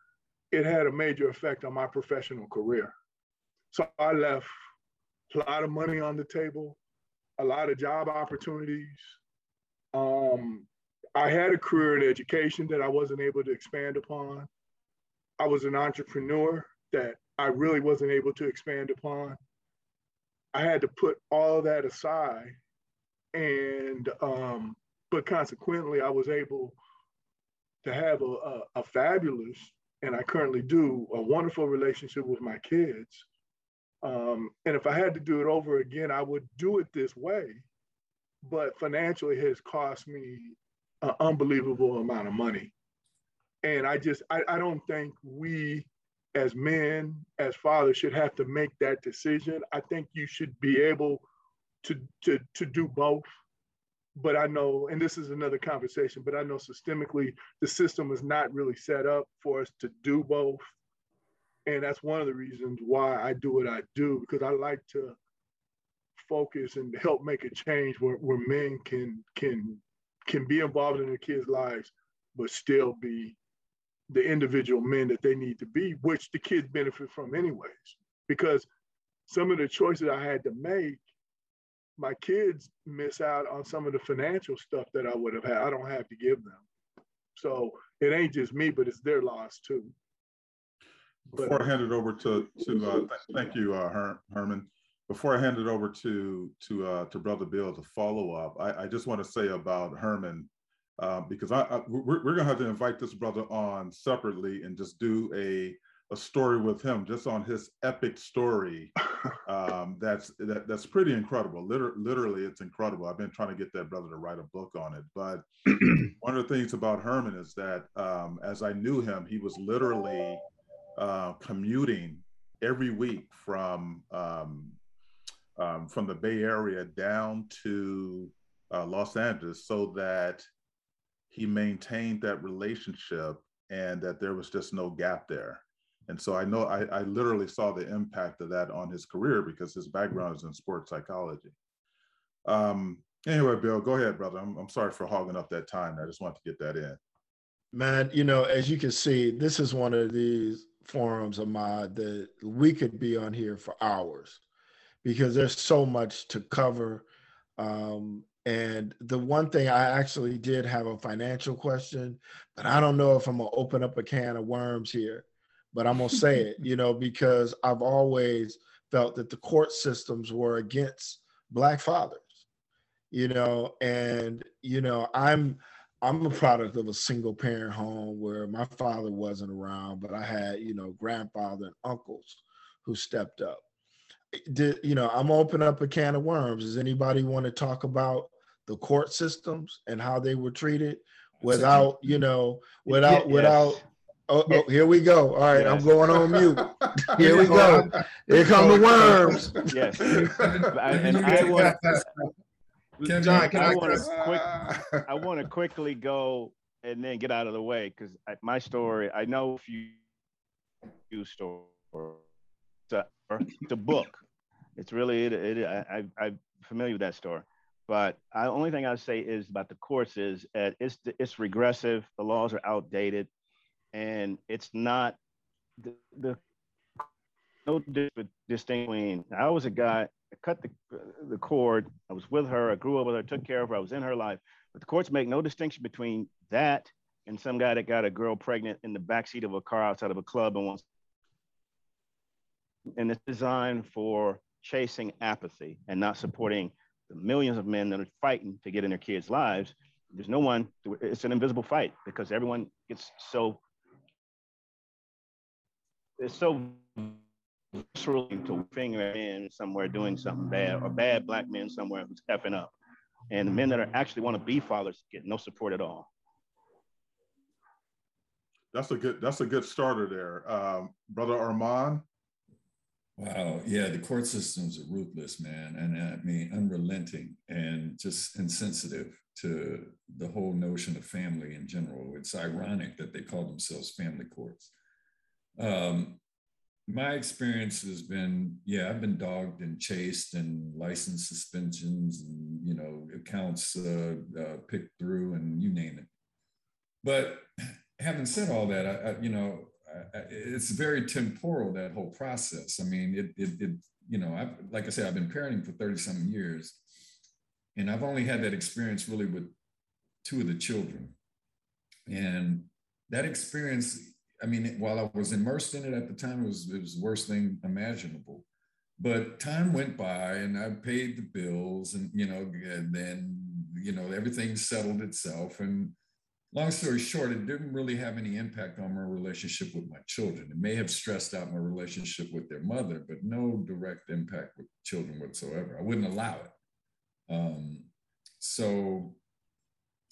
it had a major effect on my professional career so i left a lot of money on the table a lot of job opportunities um, i had a career in education that i wasn't able to expand upon i was an entrepreneur that I really wasn't able to expand upon. I had to put all that aside. And, um, but consequently, I was able to have a, a, a fabulous, and I currently do, a wonderful relationship with my kids. Um, and if I had to do it over again, I would do it this way. But financially, has cost me an unbelievable amount of money. And I just, I, I don't think we as men, as fathers, should have to make that decision. I think you should be able to, to, to do both. But I know, and this is another conversation, but I know systemically the system is not really set up for us to do both. And that's one of the reasons why I do what I do, because I like to focus and help make a change where, where men can can can be involved in their kids' lives, but still be the individual men that they need to be, which the kids benefit from anyways. Because some of the choices I had to make, my kids miss out on some of the financial stuff that I would have had. I don't have to give them. So it ain't just me, but it's their loss too. Before I hand it over to to uh, th- thank you, uh, Her- Herman. Before I hand it over to to uh, to Brother Bill to follow up, I, I just want to say about Herman uh, because I, I we're, we're, gonna have to invite this brother on separately and just do a a story with him just on his epic story um, that's that, that's pretty incredible Liter- literally it's incredible i've been trying to get that brother to write a book on it but one of the things about herman is that um, as i knew him he was literally uh, commuting every week from um, um from the bay area down to uh, los angeles so that he maintained that relationship and that there was just no gap there. And so I know I, I literally saw the impact of that on his career because his background is in sports psychology. Um, anyway, Bill, go ahead, brother. I'm, I'm sorry for hogging up that time. I just wanted to get that in. Man, you know, as you can see, this is one of these forums, Ahmad, that we could be on here for hours because there's so much to cover. Um, and the one thing I actually did have a financial question, but I don't know if I'm gonna open up a can of worms here, but I'm gonna say it, you know, because I've always felt that the court systems were against black fathers, you know, and you know, I'm I'm a product of a single parent home where my father wasn't around, but I had, you know, grandfather and uncles who stepped up. Did, you know, I'm open up a can of worms. Does anybody want to talk about the court systems and how they were treated without, you know, without, yes. without. Oh, oh, here we go. All right, yes. I'm going on mute. Here we go. Here come the worms. Yes. and I want, John, I, want to quick, I want to quickly go and then get out of the way because my story, I know a few, few stories. It's a, it's a book. It's really, it, it, I, I'm familiar with that story. But the only thing I say is about the courts is that it's it's regressive. The laws are outdated, and it's not the, the no distinguishing. I was a guy. I cut the the cord. I was with her. I grew up with her. Took care of her. I was in her life. But the courts make no distinction between that and some guy that got a girl pregnant in the backseat of a car outside of a club and wants. And it's designed for chasing apathy and not supporting the millions of men that are fighting to get in their kids' lives, there's no one, it's an invisible fight because everyone gets so, it's so visceral to finger in somewhere doing something bad or bad black men somewhere who's effing up. And the men that are actually want to be fathers get no support at all. That's a good, that's a good starter there. Um, Brother Armand, Wow. Yeah, the court systems are ruthless, man. And I mean, unrelenting and just insensitive to the whole notion of family in general. It's ironic that they call themselves family courts. Um, my experience has been, yeah, I've been dogged and chased and license suspensions and, you know, accounts uh, uh, picked through and you name it. But having said all that, I, I you know, it's very temporal that whole process. I mean, it, it, it you know, I've, like I said, I've been parenting for 30 something years and I've only had that experience really with two of the children. And that experience, I mean, while I was immersed in it at the time, it was, it was the worst thing imaginable. But time went by and I paid the bills and, you know, and then, you know, everything settled itself. And long story short, it didn't really have any impact on my relationship with my children. It may have stressed out my relationship with their mother, but no direct impact with children whatsoever. I wouldn't allow it. Um, so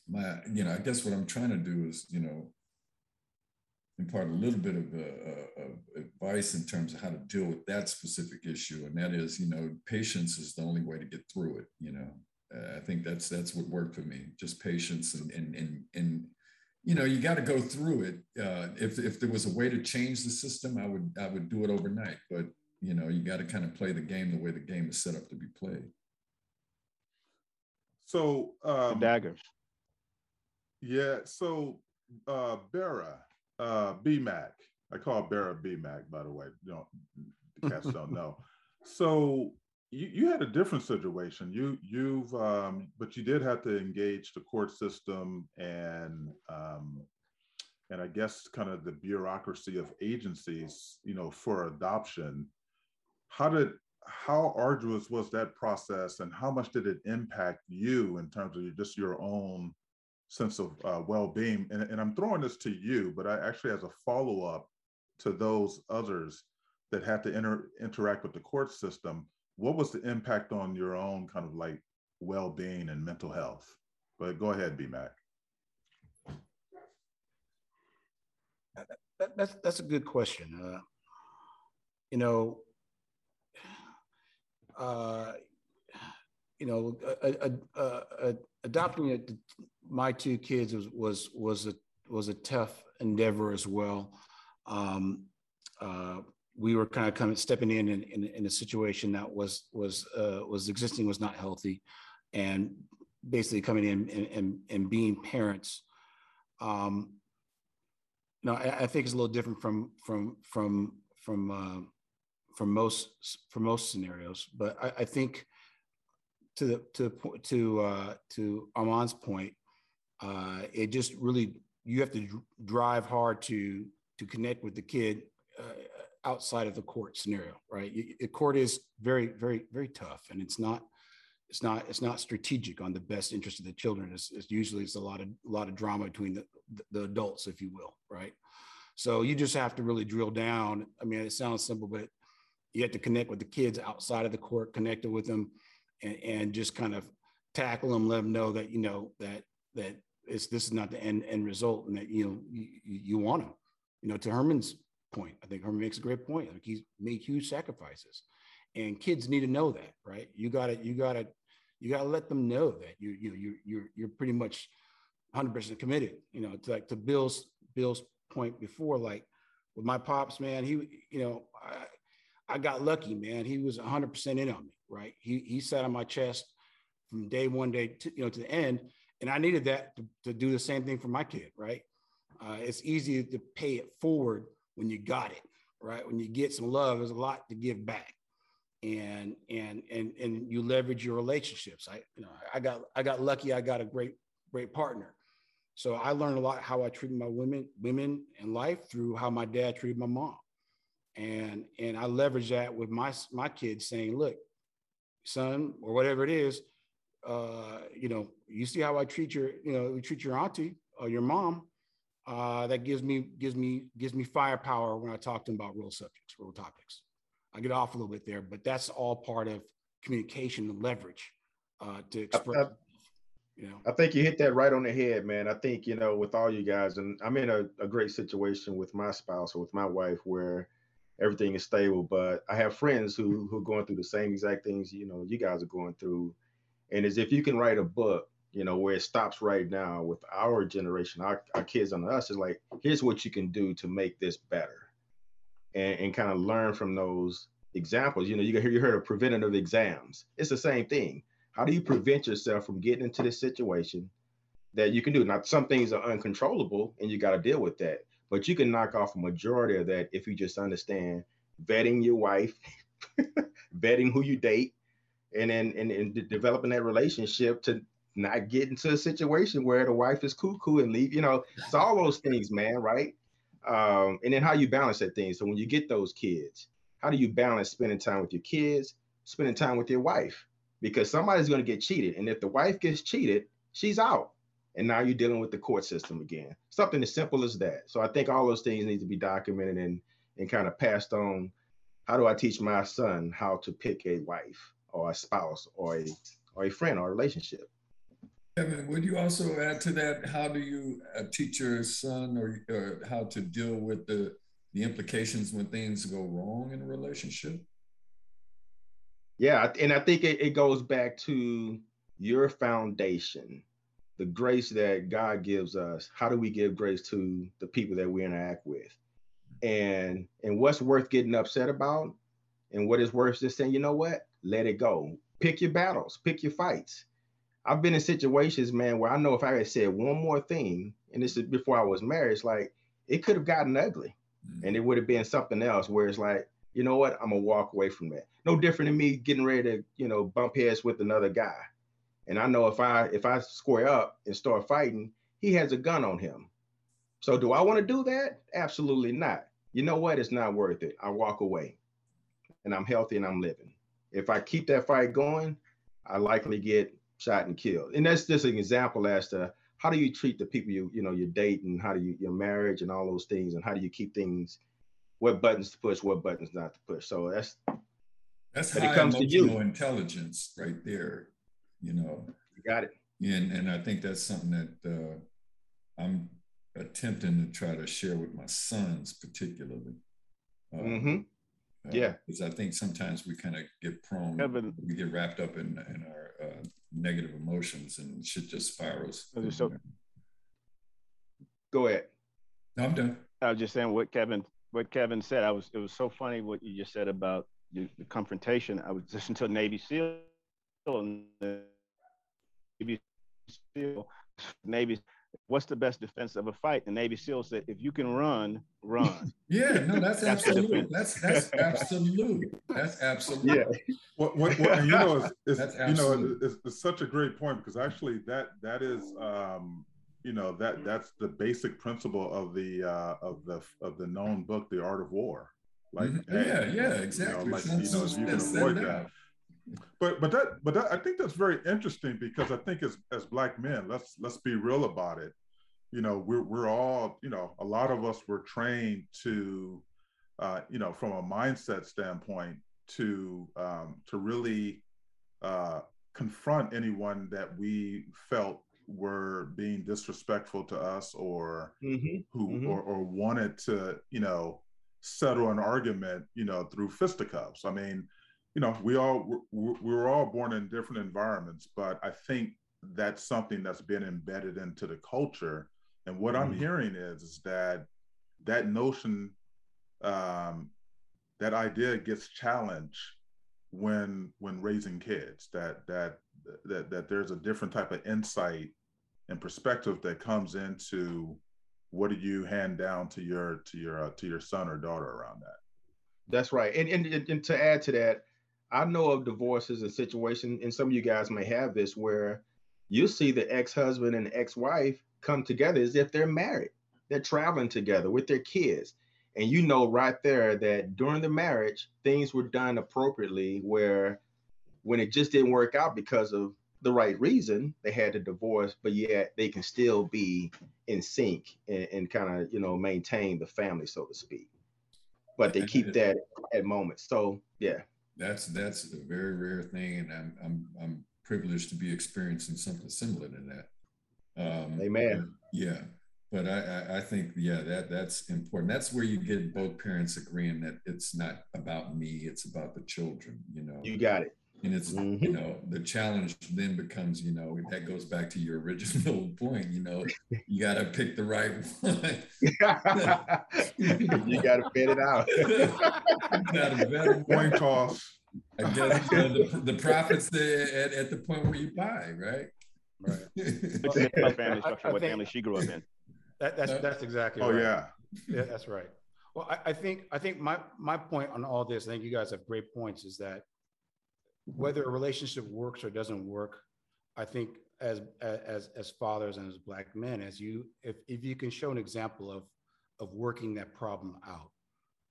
my, you know, I guess what I'm trying to do is, you know, impart a little bit of, uh, of advice in terms of how to deal with that specific issue, and that is, you know, patience is the only way to get through it. You know, uh, I think that's that's what worked for me. Just patience and and and, and you know you got to go through it. Uh, if if there was a way to change the system, I would I would do it overnight. But you know you got to kind of play the game the way the game is set up to be played. So um, daggers. Yeah. So uh, Bera, uh, BMAC. I call it Barrett BMAC, by the way. You know, the cats don't know. So you, you had a different situation. You you've um, but you did have to engage the court system and um, and I guess kind of the bureaucracy of agencies, you know, for adoption. How did how arduous was that process, and how much did it impact you in terms of just your own sense of uh, well-being? And, and I'm throwing this to you, but I actually as a follow-up to those others that had to inter- interact with the court system. What was the impact on your own kind of like well-being and mental health? But go ahead bmac. That, that's that's a good question. Uh, you know uh, you know a, a, a, adopting my two kids was was was a was a tough endeavor as well um, uh, we were kind of coming stepping in in, in, in a situation that was was uh, was existing was not healthy, and basically coming in and, and, and being parents. Um, no, I, I, think it's a little different from from from from uh, from most from most scenarios, but I, I think to the to to uh, to Armand's point, uh, it just really you have to drive hard to to connect with the kid uh, outside of the court scenario, right? The court is very, very, very tough, and it's not, it's not, it's not strategic on the best interest of the children. It's, it's usually it's a lot of, a lot of drama between the, the adults, if you will, right? So you just have to really drill down. I mean, it sounds simple, but you have to connect with the kids outside of the court, connect with them, and, and just kind of tackle them, let them know that you know that that it's this is not the end end result, and that you know you, you want them. You know, to Herman's point. I think Herman makes a great point. Like he's made huge sacrifices, and kids need to know that, right? You gotta, you gotta, you gotta let them know that you, you, you, you're, you're pretty much 100 percent committed. You know, to like to Bill's Bill's point before, like with my pops, man, he, you know, I, I got lucky, man. He was 100 percent in on me, right? He he sat on my chest from day one day to you know to the end, and I needed that to, to do the same thing for my kid, right? Uh, it's easy to pay it forward when you got it, right? When you get some love, there's a lot to give back. And and and and you leverage your relationships. I you know I got I got lucky. I got a great great partner. So I learned a lot how I treated my women women in life through how my dad treated my mom, and and I leverage that with my my kids saying, look, son or whatever it is, uh, you know, you see how I treat your you know we treat your auntie or your mom uh, that gives me gives me gives me firepower when I talk to them about real subjects, real topics. I get off a little bit there, but that's all part of communication and leverage uh, to express. I, you know, I think you hit that right on the head, man. I think you know, with all you guys, and I'm in a, a great situation with my spouse or with my wife where everything is stable. But I have friends who who are going through the same exact things you know you guys are going through, and as if you can write a book you know, where it stops right now with our generation, our, our kids on us is like, here's what you can do to make this better and, and kind of learn from those examples. You know, you, hear you heard of preventative exams. It's the same thing. How do you prevent yourself from getting into this situation that you can do? Now, some things are uncontrollable and you got to deal with that, but you can knock off a majority of that if you just understand vetting your wife, vetting who you date, and then and, and developing that relationship to not get into a situation where the wife is cuckoo and leave. You know, it's all those things, man, right? Um, and then how you balance that thing. So when you get those kids, how do you balance spending time with your kids, spending time with your wife? Because somebody's going to get cheated, and if the wife gets cheated, she's out, and now you're dealing with the court system again. Something as simple as that. So I think all those things need to be documented and and kind of passed on. How do I teach my son how to pick a wife or a spouse or a or a friend or a relationship? Kevin, would you also add to that? How do you uh, teach your son or, or how to deal with the, the implications when things go wrong in a relationship? Yeah, and I think it, it goes back to your foundation, the grace that God gives us. How do we give grace to the people that we interact with? And and what's worth getting upset about? And what is worth just saying, you know what? Let it go. Pick your battles, pick your fights I've been in situations, man, where I know if I had said one more thing, and this is before I was married, it's like it could have gotten ugly mm. and it would have been something else where it's like, you know what, I'm gonna walk away from that. No different than me getting ready to, you know, bump heads with another guy. And I know if I if I square up and start fighting, he has a gun on him. So do I want to do that? Absolutely not. You know what? It's not worth it. I walk away and I'm healthy and I'm living. If I keep that fight going, I likely get shot and killed. And that's just an example as to how do you treat the people you you know you date and how do you your marriage and all those things and how do you keep things what buttons to push, what buttons not to push. So that's that's high it comes emotional to you. intelligence right there. You know, you got it. And and I think that's something that uh, I'm attempting to try to share with my sons, particularly. Um, mm-hmm. Uh, yeah, because I think sometimes we kind of get prone, Kevin, we get wrapped up in in our uh, negative emotions, and shit just spirals. So, go ahead. No, I'm done. I was just saying what Kevin what Kevin said. I was it was so funny what you just said about the, the confrontation. I was listening to Navy SEAL and Navy SEAL Navy what's the best defense of a fight? The Navy SEAL said, if you can run, run. yeah, no, that's, that's absolute. That's that's absolute. That's absolute. Yeah. What, what, what you know, is, is you know, it's, it's, such a great point because actually that that is um, you know that that's the basic principle of the uh, of the of the known book, The Art of War. Like, mm-hmm. yeah, hey, yeah, exactly. You know, like, you know, if you can avoid that but but that but that, I think that's very interesting because I think as as black men, let's let's be real about it. You know, we're we're all you know a lot of us were trained to, uh, you know, from a mindset standpoint to um, to really uh, confront anyone that we felt were being disrespectful to us or mm-hmm. who mm-hmm. Or, or wanted to you know settle an argument you know through fisticuffs. I mean you know, we all we were all born in different environments, but I think that's something that's been embedded into the culture. And what mm-hmm. I'm hearing is, is that that notion, um, that idea gets challenged when when raising kids. That that that that there's a different type of insight and perspective that comes into what do you hand down to your to your uh, to your son or daughter around that. That's right. And, and and to add to that, I know of divorces and situations, and some of you guys may have this where you see the ex-husband and ex-wife come together as if they're married. They're traveling together with their kids. And you know right there that during the marriage, things were done appropriately where when it just didn't work out because of the right reason, they had to divorce, but yet they can still be in sync and, and kind of, you know, maintain the family, so to speak. But they keep that at moments. So yeah that's that's a very rare thing, and I'm I'm I'm privileged to be experiencing something similar to that. Um, Amen. Yeah, but I, I think yeah that that's important. That's where you get both parents agreeing that it's not about me; it's about the children. You know, you got it. And it's mm-hmm. you know the challenge then becomes you know that goes back to your original point. You know, you got to pick the right one. you got to fit it out. got a better point toss. I guess uh, the, the profits at, at the point where you buy, right? Right. my family structure, what family she grew up in. That, that's that's exactly. Oh right. yeah. Yeah, that's right. Well, I, I, think I think my my point on all this, I think you guys have great points, is that whether a relationship works or doesn't work, I think as as as fathers and as black men, as you if if you can show an example of of working that problem out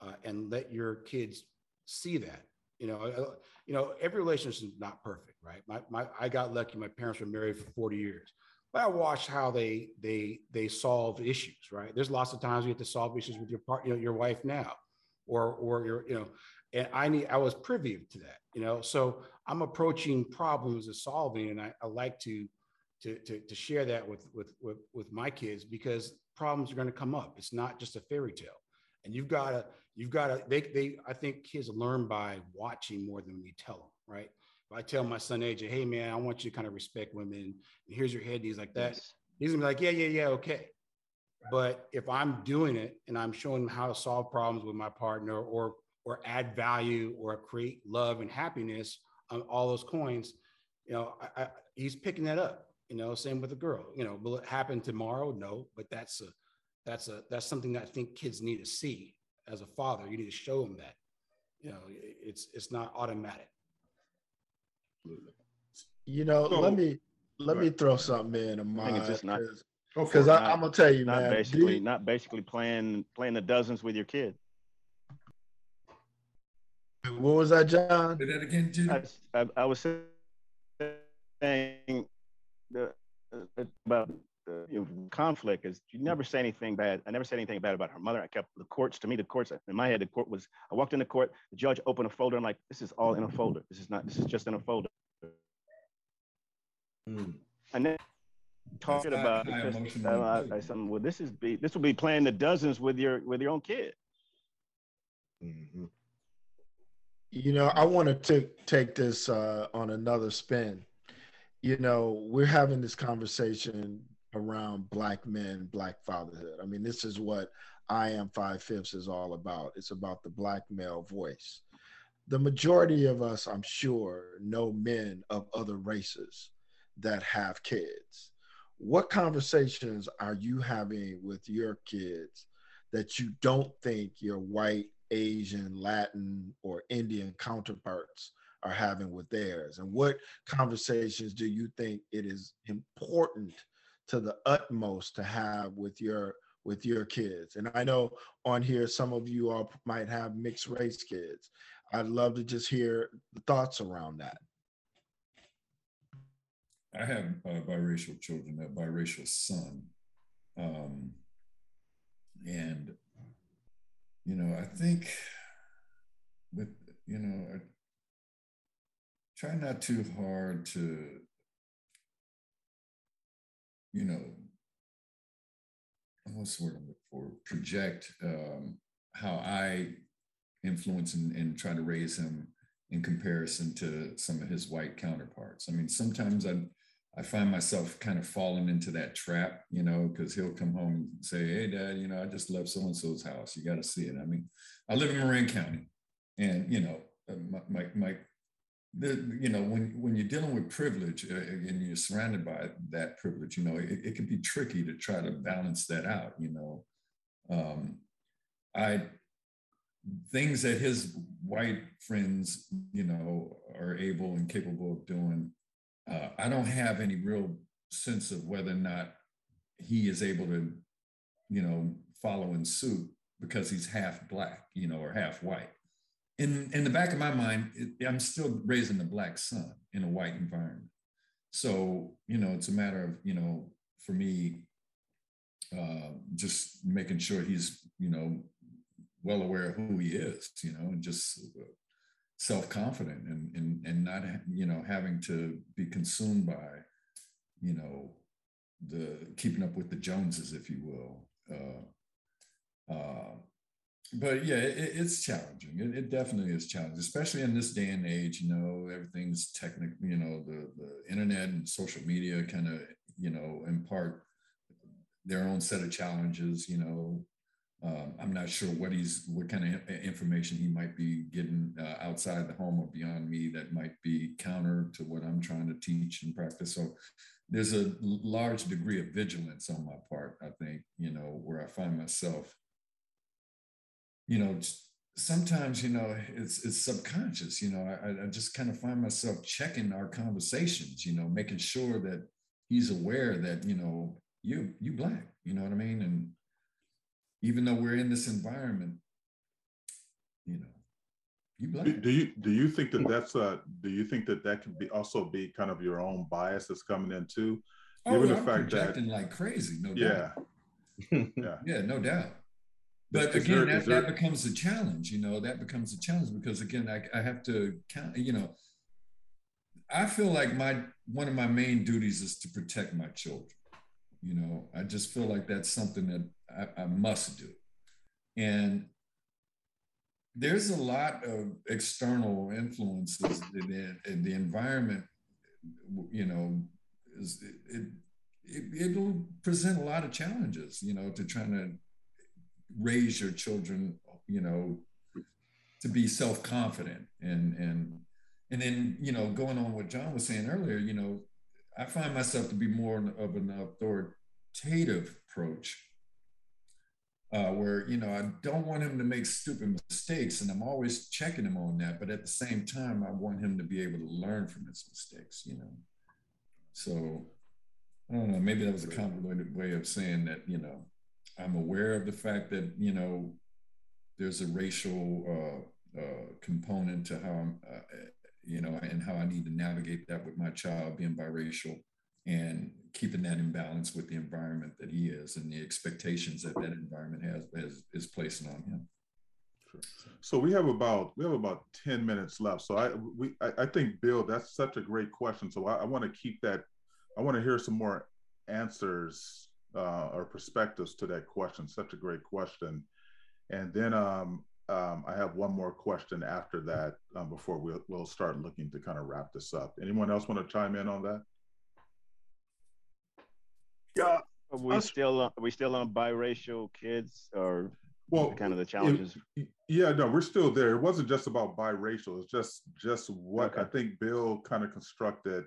uh, and let your kids see that you know uh, you know every relationship is not perfect right? My, my i got lucky my parents were married for 40 years but i watched how they they they solve issues right? There's lots of times you have to solve issues with your part you know your wife now or or your you know and i need i was privy to that you know? So i'm approaching problems and solving and i, I like to, to to to share that with with with, with my kids because problems are going to come up. It's not just a fairy tale. And you've got to you've got to they they i think kids learn by watching more than we tell them right? If i tell my son aj hey man i want you to kind of respect women and here's your head he's like that yes. he's gonna be like yeah yeah yeah okay. But if i'm doing it and i'm showing him how to solve problems with my partner or or add value or create love and happiness on all those coins you know I, I, he's picking that up you know same with a girl you know will it happen tomorrow no but that's a that's a that's something that I think kids need to see as a father. You need to show them that. You know, it's it's not automatic. You know, So- let me let me throw something in a I think mind it's just not- Go because. I'm gonna tell you, Not man. basically, these- not basically playing playing the dozens with your kid. What was that, John? Say that again, Judy. I, I, I was saying the, uh, about the you know, conflict is you never say anything bad. I never said anything bad about her mother. I kept the courts to me. The courts in my head, the court was. I walked in the court. The judge opened a folder. I'm like, this is all in a folder. This is not. This is just in a folder. Mm. And then talking about high this, emotional uh, I- I intelligence. something. Well, this is be this will be playing the dozens with your with your own kid. Mhm. You know, I want to take this uh, on another spin. You know, we're having this conversation around black men, black fatherhood. I mean, this is what I am five fifths is all about. It's about the black male voice. The majority of us, I'm sure, know men of other races that have kids. What conversations are you having with your kids that you don't think your white, Asian, Latin, or Indian counterparts are having with theirs? And what conversations do you think it is important to the utmost to have with your with your kids? And I know on here some of you all might have mixed race kids. I'd love to just hear the thoughts around that. I have uh, biracial children, a biracial son. Um, and, you know, I think with, you know, I try not too hard to, you know, what's the word for? Project um, how I influence and, and try to raise him in comparison to some of his white counterparts. I mean, sometimes I I find myself kind of falling into that trap, you know, because he'll come home and say, "Hey, Dad, you know, I just left so and so's house. You got to see it." I mean, I live in Marin County, and you know, uh, my my, my the, you know, when when you're dealing with privilege uh, and you're surrounded by that privilege, you know, it, it can be tricky to try to balance that out. You know, um, I things that his white friends, you know, are able and capable of doing uh, I don't have any real sense of whether or not he is able to, you know, follow in suit because he's half black, you know, or half white. In in the back of my mind, it, I'm still raising a black son in a white environment. So you know, it's a matter of you know, for me, uh, just making sure he's you know well aware of who he is, you know, and just self-confident and, and and not you know having to be consumed by you know the keeping up with the joneses if you will. Uh, uh, but yeah it, it's challenging. It, it, definitely is challenging especially in this day and age you know everything's technical you know the, the internet and social media kind of you know impart their own set of challenges you know um, I'm not sure what he's, what kind of information he might be getting uh, outside the home or beyond me that might be counter to what I'm trying to teach and practice. So there's a large degree of vigilance on my part, I think, you know, where I find myself, you know, sometimes, you know, it's, it's subconscious, you know, I, I just kind of find myself checking our conversations, you know, making sure that he's aware that, you know, you, you black, you know what I mean? And, even though we're in this environment, you know, you black. Do, do you do you think that that's a do you think that that can be also be kind of your own bias that's coming in too? Oh, Given the I'm fact that- projecting like crazy, no Yeah, doubt. yeah. Yeah, no doubt. But Is again, there- that, is there- that becomes a challenge, you know, that becomes a challenge because again, I, I have to count, you know, I feel like my one of my main duties is to protect my children. You know, I just feel like that's something that I, I must do. And there's a lot of external influences in the, in the environment, you know, is, it, it, it'll present a lot of challenges, you know, to trying to raise your children, you know, to be self-confident and, and, and then, you know, going on what John was saying earlier, you know, I find myself to be more of an authoritative approach uh, where you know I don't want him to make stupid mistakes, and I'm always checking him on that. But at the same time, I want him to be able to learn from his mistakes. You know, so I don't know. Maybe that was a convoluted way of saying that. You know, I'm aware of the fact that you know there's a racial uh, uh, component to how I'm, uh, you know, and how I need to navigate that with my child being biracial and keeping that in balance with the environment that he is and the expectations that that environment has, has is placing on him. So we have about we have about ten minutes left. So I we I, I think Bill, that's such a great question. So I, I want to keep that. I want to hear some more answers uh, or perspectives to that question. Such a great question. And then um, um, I have one more question after that um, before we'll, we'll start looking to kind of wrap this up. Anyone else want to chime in on that? Yeah. Are we still are we still on biracial kids or well kind of the challenges? It, yeah, no, we're still there. It wasn't just about biracial. It's just just what Okay. I think Bill kind of constructed.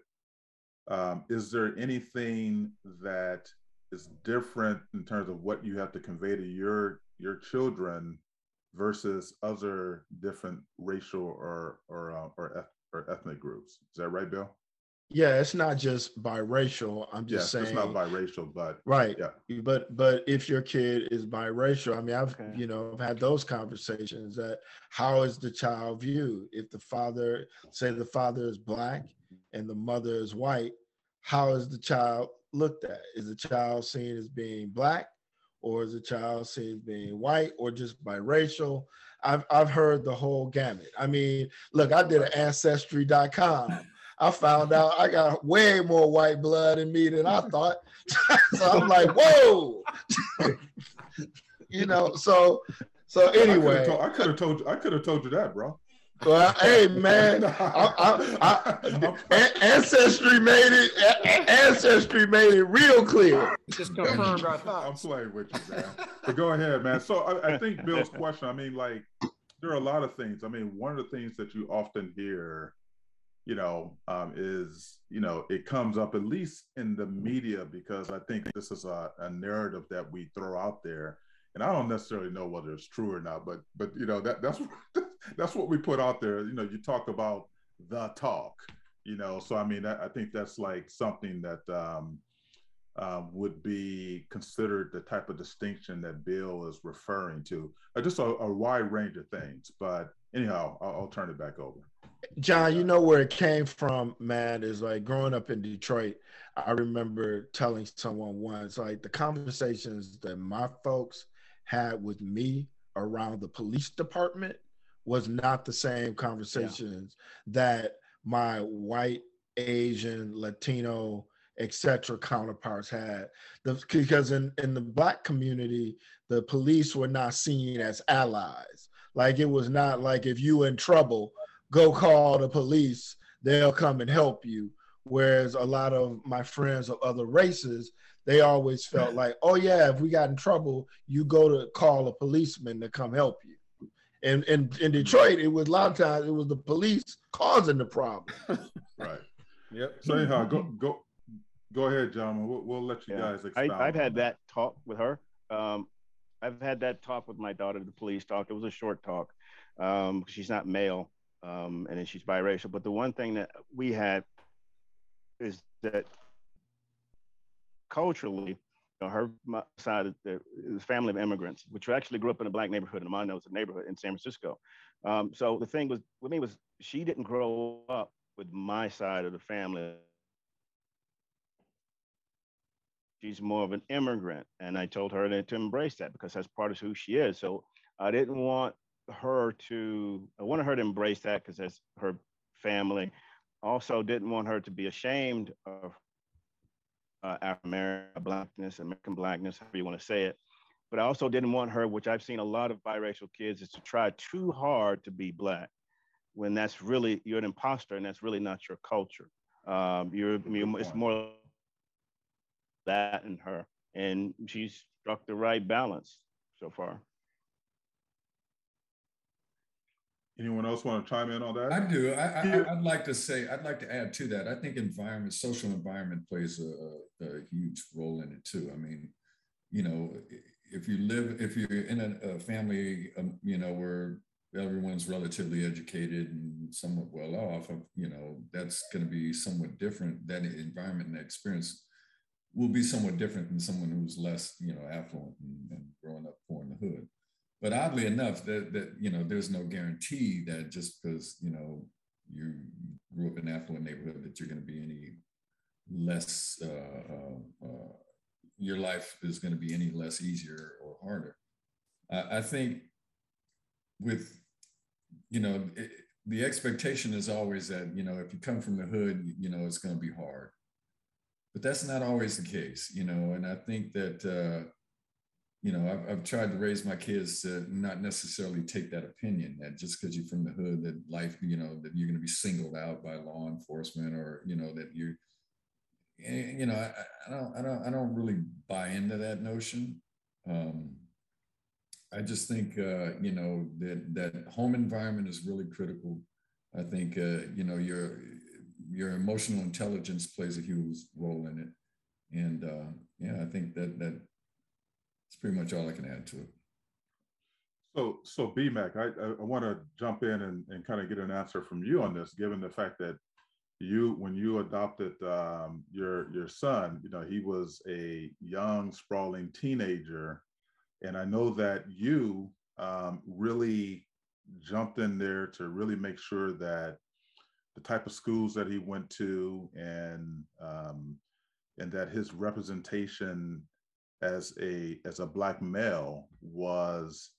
Um, is there anything that is different in terms of what you have to convey to your your children versus other different racial or or uh, or, eth- or ethnic groups? Is that right, Bill? Yeah, it's not just biracial. I'm just Yes, saying it's not biracial, but Right. Yeah. But but if your kid is biracial, I mean, I've Okay. you know I've had those conversations. That how is the child viewed? If the father, say the father is black and the mother is white, how is the child looked at? Is the child seen as being black, or is the child seen as being white, or just biracial? I've I've heard the whole gamut. I mean, look, I did an ancestry.com. I found out I got way more white blood in me than I thought. so I'm like, whoa. you know, so so anyway. I could have told you. I could have told you that, bro. Well, hey man, I, I, I, An- ancestry made it. A- A- Ancestry made it real clear. Just confirmed our I'm thoughts. playing with you, man. But go ahead, man. So I, I think Bill's question. I mean, like, there are a lot of things. I mean, one of the things that you often hear, you know, um, is you know, it comes up at least in the media because I think this is a, a narrative that we throw out there, and I don't necessarily know whether it's true or not. But but you know, that that's that's what we put out there. You know, you talk about the talk. You know, so I mean, I, I think that's like something that. Um, um, would be considered the type of distinction that Bill is referring to. Uh, just a, a wide range of things. But anyhow, I'll, I'll turn it back over. John, you know where it came from, man, is like growing up in Detroit. I remember telling someone once, like the conversations that my folks had with me around the police department was not the same conversations that my white, Asian, Latino, etc. counterparts had. The, because in, in the black community, the police were not seen as allies. Like it was not like if you in trouble, go call the police, they'll come and help you. Whereas a lot of my friends of other races, they always felt like, oh yeah, if we got in trouble, you go to call a policeman to come help you. And in, in Detroit, it was a lot of times it was the police causing the problem. Right. Yep. So anyhow, go go go ahead, John. We'll, we'll let you Yeah. guys I, expound. I've on had that talk with her. Um, I've had that talk with my daughter, the police talk. It was a short talk. Um, she's not male, um, and then she's biracial. But the one thing that we had is that culturally, you know, her side of the, the family of immigrants, which actually grew up in a black neighborhood, and mine was a neighborhood in San Francisco. Um, so the thing was with me was she didn't grow up with my side of the family she's more of an immigrant and i told her to embrace that because that's part of who she is so i didn't want her to i wanted her to embrace that because that's her family. Also didn't want her to be ashamed of uh, American blackness american blackness however you want to say it. But i also didn't want her which i've seen a lot of biracial kids is to try too hard to be black when that's really you're an imposter and that's really not your culture. Um, you're, you're it's more that in her. And she's struck the right balance so far Anyone else want to chime in on that? I do. I, I'd like to say, I'd like to add to that. I think environment, social environment plays a, a, a huge role in it too. I mean, you know, if you live, if you're in a, a family, um, you know, where everyone's relatively educated and somewhat well off, you know, that's going to be somewhat different. That environment and that experience will be somewhat different than someone who's less, you know, affluent and, and growing up poor in the hood. But oddly enough, that that you know, there's no guarantee that just because you know you grew up in an affluent neighborhood that you're going to be any less. Uh, uh, uh, your life is going to be any less easier or harder. I, I think with you know it, the expectation is always that you know if you come from the hood, you know it's going to be hard but that's not always the case, you know. And I think that uh, you know I've, I've tried to raise my kids to not necessarily take that opinion that just because you're from the hood that life, you know, that you're going to be singled out by law enforcement or you know that you, eh, you know, I, I don't, I don't, I don't really buy into that notion. Um, I just think uh, you know that that home environment is really critical. I think uh, you know your your emotional intelligence plays a huge role in it. And uh, yeah, I think that that that's pretty much all I can add to it. So, so BMAC, I, I, want to jump in and, and kind of get an answer from you on this, given the fact that you, when you adopted um, your your son, you know, he was a young, sprawling teenager, and I know that you um, really jumped in there to really make sure that the type of schools that he went to and um, and that his representation as a as a black male was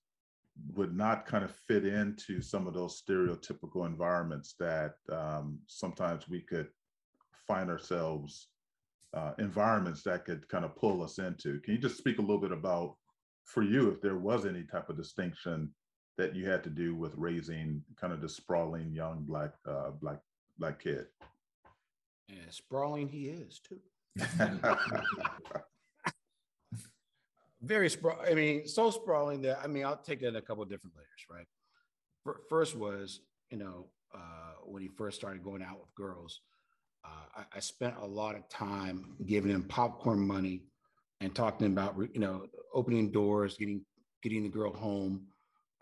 would not kind of fit into some of those stereotypical environments that um, sometimes we could find ourselves uh, environments that could kind of pull us into. Can you just speak a little bit about, for you, if there was any type of distinction that you had to do with raising kind of the sprawling young black uh, black black kid. And sprawling he is too. Very sprawl. I mean, so sprawling that I mean, I'll take it in a couple of different layers, right? First was, you know, uh, when he first started going out with girls, uh, I, I, spent a lot of time giving him popcorn money and talking about, you know, opening doors, getting getting the girl home,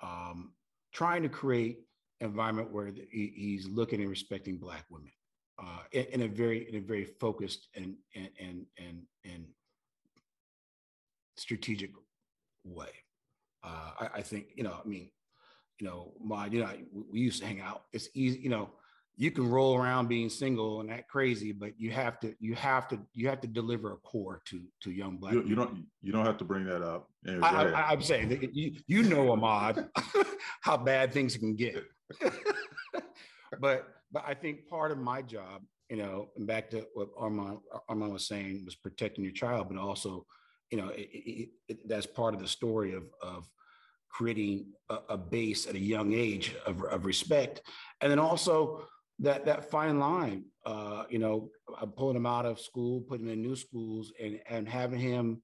um, trying to create environment where he's looking and respecting black women uh, in, in, a very in a very focused and and and and, and strategic way. Uh, I, I, think you know. I mean, you know, my you know, we used to hang out. It's easy, you know. You can roll around being single and that crazy, but you have to you have to you have to deliver a core to to young black. You, you don't you don't have to bring that up. Anyway, I, am saying that you you know Ahmad how bad things can get. but but I think part of my job, you know, and back to what Armand Armand was saying was protecting your child, but also, you know, it, it, it, that's part of the story of of creating a, a, base at a young age of, of respect, and then also that that fine line, uh, you know, pulling him out of school, putting him in new schools, and and having him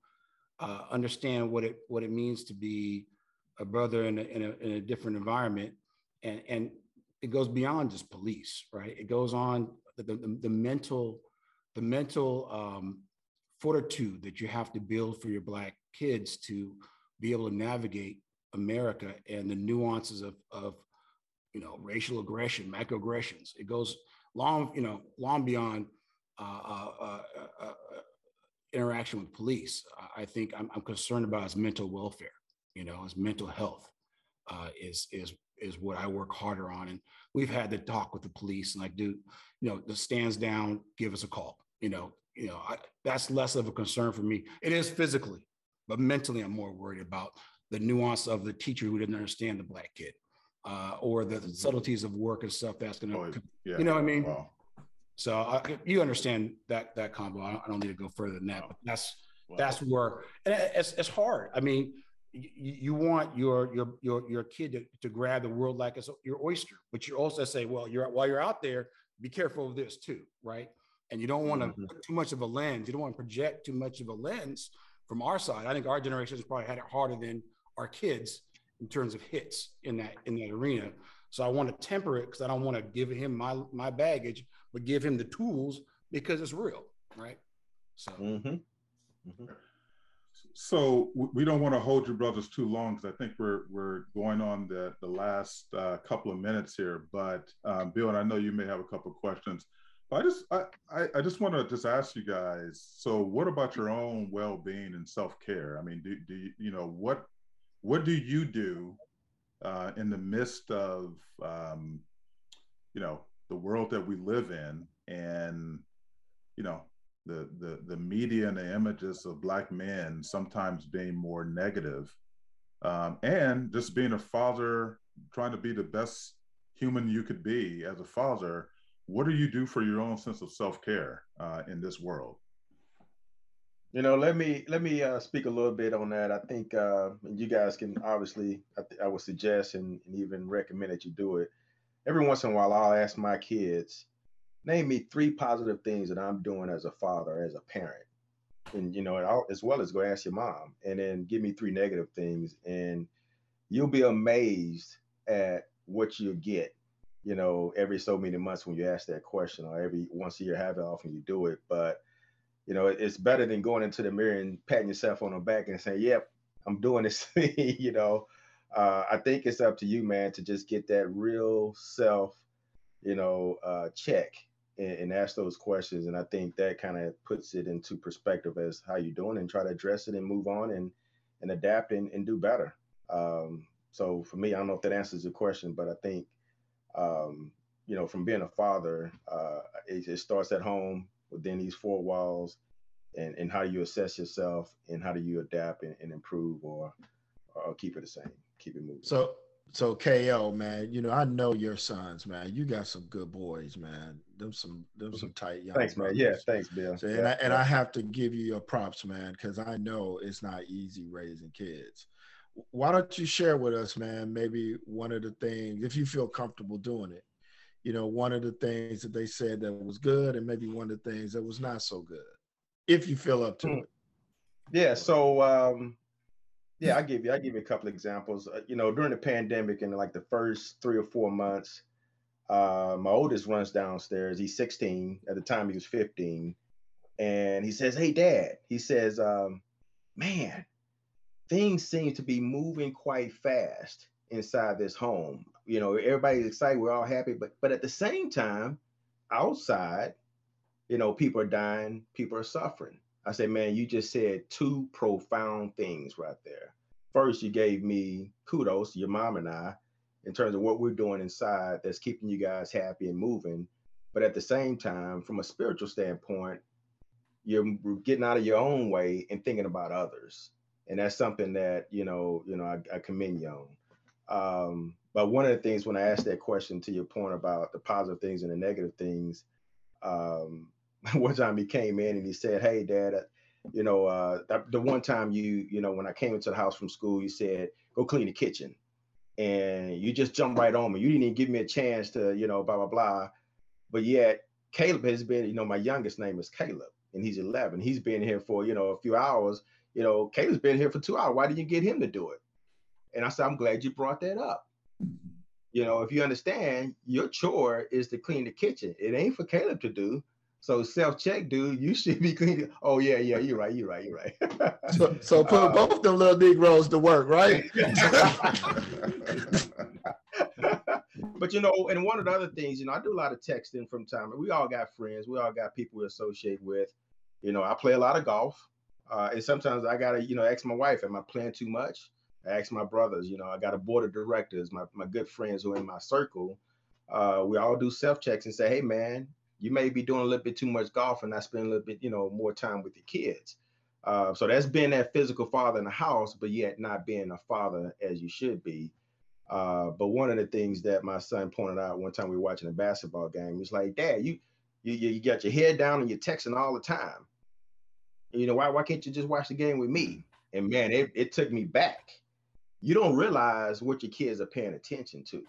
uh, understand what it what it means to be a brother in a, in a, in a different environment and and it goes beyond just police, right? It goes on the, the, the mental the mental um, fortitude that you have to build for your black kids to be able to navigate America and the nuances of of you know racial aggression, microaggressions. It goes long, you know, long beyond uh, uh, uh, uh interaction with police. I think I'm, I'm, concerned about his mental welfare. You know, his mental health uh, is is is what I work harder on. And we've had the talk with the police and like, dude, you know, the stands down, give us a call. You know, you know, I, that's less of a concern for me. It is physically, but mentally, I'm more worried about the nuance of the teacher who didn't understand the black kid, uh, or the subtleties of work and stuff that's going to, oh, yeah. you know what I mean? Wow. So I, you understand that that combo. I don't, I don't, need to go further than that, wow. but that's wow. that's where and it's, it's hard. I mean, you, want your your your your kid to, to grab the world like it's your oyster, but you also say, well, you're while you're out there, be careful of this too, right? And you don't want to mm-hmm. put too much of a lens. You don't want to project too much of a lens from our side. I think our generation has probably had it harder than our kids in terms of hits in that in that arena. So I want to temper it because I don't want to give him my my baggage, but give him the tools because it's real, right? So. Mm-hmm. Mm-hmm. So we don't want to hold you brothers too long because I think we're we're going on the the last uh, couple of minutes here. But um, Bill, and I know you may have a couple of questions. I just I, I just want to just ask you guys. So what about your own well being and self care? I mean, do do you, you know what what do you do uh, in the midst of um, you know the world that we live in and you know the the the media and the images of black men sometimes being more negative, um, and just being a father, trying to be the best human you could be as a father. What do you do for your own sense of self care uh, in this world? You know, let me let me uh, speak a little bit on that. I think uh, you guys can obviously, I, th- I would suggest and, and even recommend that you do it. Every once in a while, I'll ask my kids, name me three positive things that I'm doing as a father, as a parent, and you know, I'll, as well as go ask your mom, and then give me three negative things, and you'll be amazed at what you get. You know, every so many months when you ask that question, or every once a year, however often you do it, but you know, it's better than going into the mirror and patting yourself on the back and saying, "Yep, I'm doing this." you know, uh, I think it's up to you, man, to just get that real self, you know, uh, check and, and, ask those questions. And I think that kind of puts it into perspective as how you're doing and try to address it and move on and and adapt and, and do better. Um, so for me, I don't know if that answers the question, but I think, um, you know, from being a father, uh, it, it starts at home within these four walls and, and how do you assess yourself and how do you adapt and, and improve or, or keep it the same, keep it moving. So so KO, man, you know, I know your sons, man. You got some good boys, man. Them some them some tight young. Thanks, brothers. man. Yeah, thanks, Bill. So, yeah, and, I, and I have to give you your props, man, because I know it's not easy raising kids. Why don't you share with us, man, maybe one of the things, if you feel comfortable doing it, you know, one of the things that they said that was good and maybe one of the things that was not so good, if you feel up to mm. it. Yeah. So, um, yeah, I give you, I give you a couple examples. Uh, you know, during the pandemic in like the first three or four months, uh, my oldest runs downstairs. He's 16. At the time, he was 15. And he says, Hey, dad, he says, um, man, things seem to be moving quite fast inside this home. You know, everybody's excited, we're all happy, but but at the same time, outside, you know, people are dying, people are suffering. I say, man, you just said two profound things right there. First, you gave me kudos, your mom and I, in terms of what we're doing inside that's keeping you guys happy and moving. But at the same time, from a spiritual standpoint, you're getting out of your own way and thinking about others. And that's something that, you know, you know, I, I commend you on. Um, but one of the things when I asked that question to your point about the positive things and the negative things, um, one time he came in and he said, "Hey, Dad, uh, you know, uh, the, the one time you, you know, when I came into the house from school, you said go clean the kitchen, and you just jumped right on me. You didn't even give me a chance to, you know, blah blah blah. But yet, Caleb has been, you know, my youngest name is Caleb, and he's 11. He's been here for, you know, a few hours. You know, Caleb's been here for two hours. Why didn't you get him to do it? And I said, I'm glad you brought that up. You know, if you understand, your chore is to clean the kitchen. It ain't for Caleb to do. So self-check, dude. You should be cleaning. Oh yeah, yeah. You're right. You're right. You're right. so, so put uh, both them little Negroes to work, right? but you know, and one of the other things, you know, I do a lot of texting from time. We all got friends. We all got people we associate with. You know, I play a lot of golf, uh, and sometimes I gotta, you know, ask my wife, "Am I playing too much?" I ask my brothers, you know, I got a board of directors, my, my good friends who are in my circle. Uh, we all do self checks and say, hey, man, you may be doing a little bit too much golf and not spending a little bit, you know, more time with your kids. Uh, so that's being that physical father in the house, but yet not being a father as you should be. Uh, but one of the things that my son pointed out one time we were watching a basketball game, he's like, Dad, you you you got your head down and you're texting all the time. You know why? Why can't you just watch the game with me? And man, it, it took me back you don't realize what your kids are paying attention to.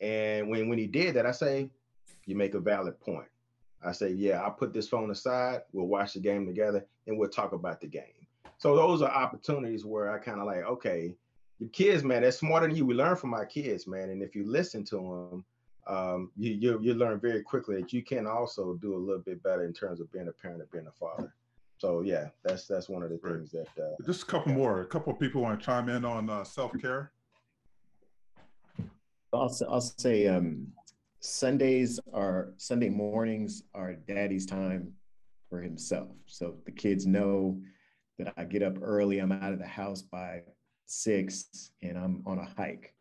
And when when he did that, I say, you make a valid point. I say, yeah, I'll put this phone aside. We'll watch the game together and we'll talk about the game. So those are opportunities where I kind of like, okay, your kids, man, they're smarter than you. We learn from our kids, man. And if you listen to them, um, you, you you learn very quickly that you can also do a little bit better in terms of being a parent and being a father. So yeah, that's that's one of the Right. things that uh, Just a couple more. A couple of people want to chime in on uh, self care. I'll, s- I'll say um, Sundays are Sunday mornings are daddy's time for himself. So the kids know that I get up early. I'm out of the house by six and I'm on a hike.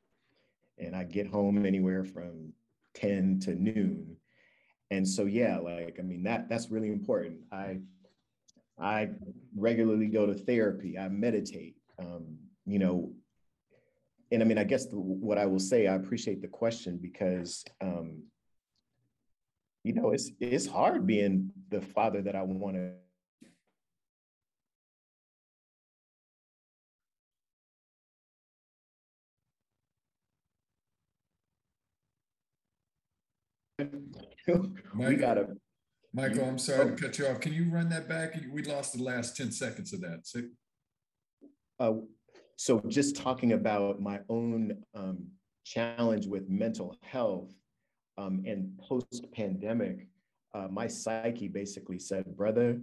And I get home anywhere from 10 to noon. And so yeah, like I mean that that's really important. I I regularly go to therapy. I meditate. Um, you know, and I mean, I guess the, what I will say, I appreciate the question because, um, you know, it's it's hard being the father that I want to. we gotta. Michael, I'm sorry to cut you off. Can you run that back? We lost the last 10 seconds of that. So, Uh, so just talking about my own um, challenge with mental health um, and post-pandemic, uh, my psyche basically said, "Brother,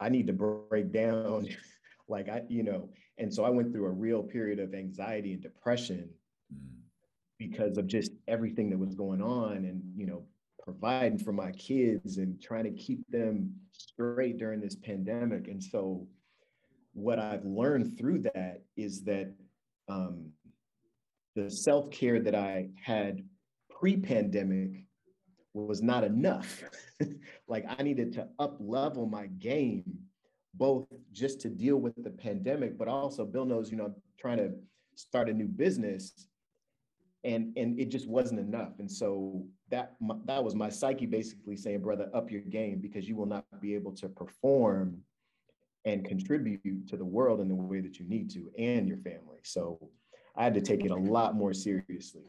I need to break down." like I, you know, and so I went through a real period of anxiety and depression mm, because of just everything that was going on and you know providing for my kids and trying to keep them straight during this pandemic. And so what i've learned through that is that um, the self-care that i had pre-pandemic was not enough. Like i needed to up level my game both just to deal with the pandemic but also bill knows you know i'm trying to start a new business and and it just wasn't enough. And so that that was my psyche basically saying brother up your game because you will not be able to perform and contribute to the world in the way that you need to and your family so i had to take it a lot more seriously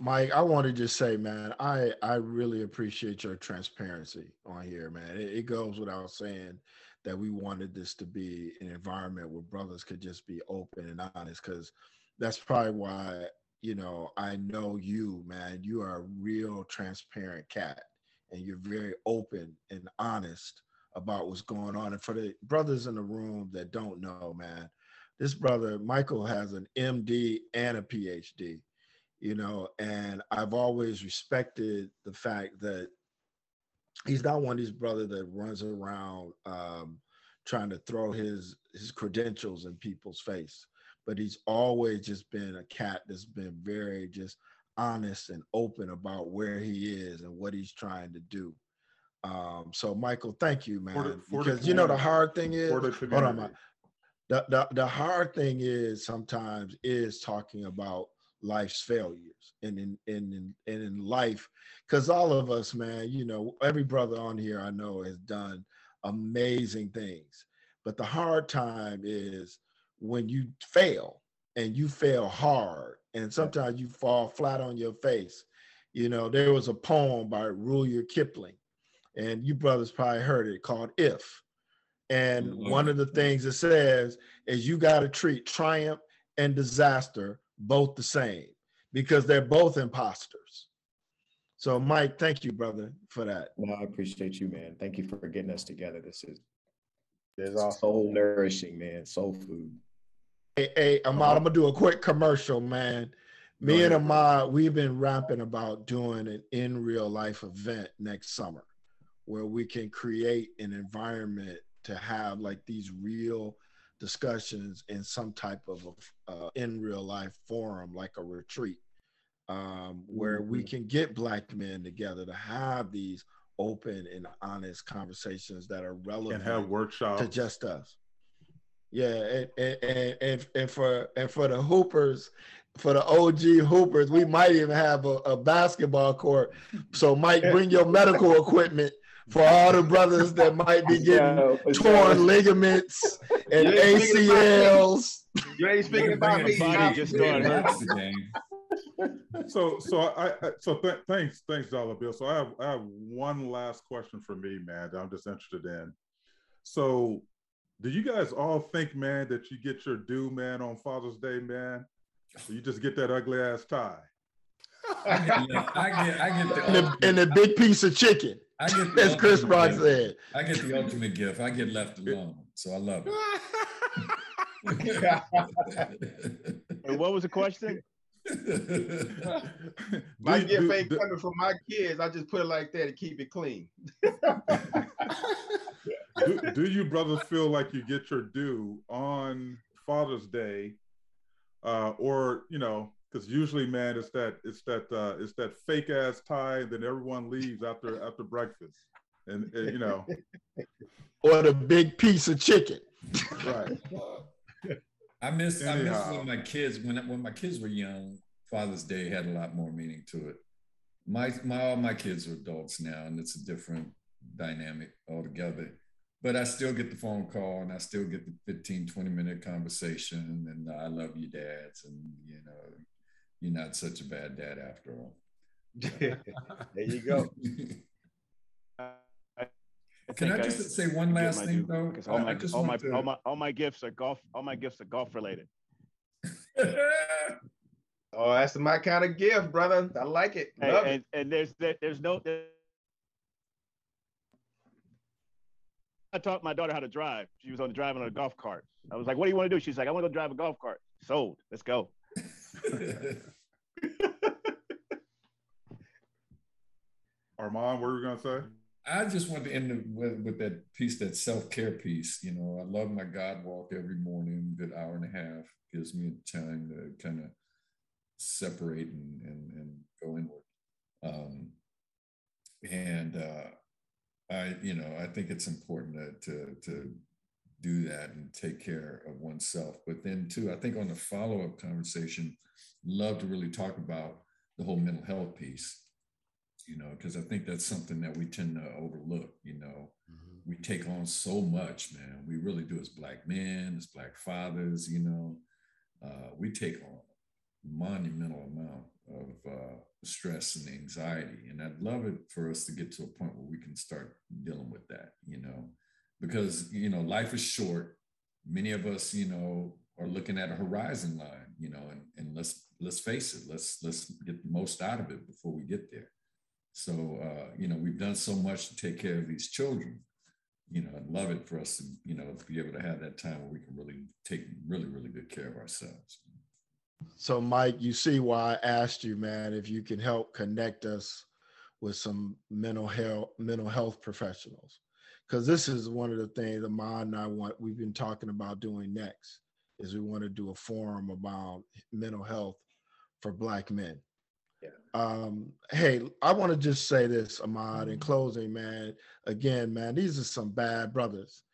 Mike, I want to just say, man, I I really appreciate your transparency on here, man. It, it goes without saying that we wanted this to be an environment where brothers could just be open and honest, because that's probably why you know I know you, man. You are a real transparent cat, and you're very open and honest about what's going on. And for the brothers in the room that don't know, man, this brother Michael has an MD and a PhD you know, and I've always respected the fact that he's not one of these brothers that runs around um, trying to throw his his credentials in people's face, but he's always just been a cat that's been very just honest and open about where he is and what he's trying to do. Um, so, Michael, thank you, man, For the- for because you know the hard thing is. The Hold on. Mike. The, the the hard thing is sometimes is talking about life's failures and in in in, and in life because all of us man you know every brother on here i know has done amazing things but the hard time is when you fail and you fail hard and sometimes you fall flat on your face. You know there was a poem by rudyard kipling and you brothers probably heard it called if. And Mhm. one of the things it says is you got to treat triumph and disaster both the same because they're both imposters. So, Mike, thank you, brother, for that. no i appreciate you man. Thank you for getting us together. This is there's also soul nourishing man. Soul food Hey, hey Ahmad, I'm gonna do a quick commercial, man. Me and. Ahmad, we've been rapping about doing an in real life event next summer where we can create an environment to have like these real discussions in some type of uh, in real life forum, like a retreat, um, where we can get black men together to have these open and honest conversations that are relevant and have workshops. to just us. Yeah, and and, and and and for and for the hoopers, for the OG hoopers, we might even have a, a basketball court. So Mike, bring your medical equipment for all the brothers that might be getting torn ligaments and You ain't speaking about me. ACLs. you ain't speaking about me. Body just started That's hurting. so so I, I so th- thanks thanks dollar bill so I have I have one last question for me man that I'm just interested in so do you guys all think man that you get your due man on Father's Day man or you just get that ugly ass tie I get, I get, I get the, and, the, and the big piece of chicken. I get the As Chris ultimate Rock gift. said. I get the ultimate gift. I get left alone, so I love it. And what was the question? My Do- gift do- ain't do- coming from my kids. I just put it like that to keep it clean. do, do you brothers feel like you get your due on Father's Day, uh, or you know, because usually, man, it's that it's that uh, it's that fake ass tie, and then everyone leaves after after breakfast, and, and, you know, Or the big piece of chicken. right? I miss I miss when my kids when when my kids were young. Father's Day had a lot more meaning to it. My my all my kids are adults now, and it's a different dynamic altogether. But I still get the phone call, and I still get the 15, 20 minute conversation, and I love you, dads, and you know, you're not such a bad dad after all. there you go. I Can I think just say one last thing due, though? Because all my all my, to- all my all my gifts are golf. All my gifts are golf related. Oh, that's my kind of gift, brother. I like it. Hey, Love it. and, and there's there, there's no. I taught my daughter how to drive. She was on the driving on a golf cart. I was like, "What do you want to do?" She's like, "I want to go drive a golf cart." Sold. Let's go. Armand, what were you gonna say? I just want to end with, with that piece, that self care piece. You know, I love my God walk every morning, good hour and a half, gives me time to kind of separate and, and, and go inward. Um, and uh, I, you know, I think it's important to, to, to do that and take care of oneself. But then, too, I think on the follow up conversation, love to really talk about the whole mental health piece you know, because I think that's something that we tend to overlook. You know, we take on so much, man. We really do as Black men, as Black fathers, you know, uh, we take on a monumental amount of uh, stress and anxiety. And I'd love it for us to get to a point where we can start dealing with that, you know, because, you know, life is short. Many of us, you know, are looking at a horizon line, you know, and, and let's let's face it, let's let's get the most out of it before we get there. So, uh, you know, we've done so much to take care of these children. You know, I'd love it for us to, you know, be able to have that time where we can really take really, really good care of ourselves. So, Mike, you see why I asked you, man, if you can help connect us with some mental health mental health professionals, because this is one of the things that Ahmad and I want. We've been talking about doing next is we want to do a forum about mental health for Black men. Yeah. Um, hey, I want to just say this, Ahmad, in closing, man. Again, man, these are some bad brothers.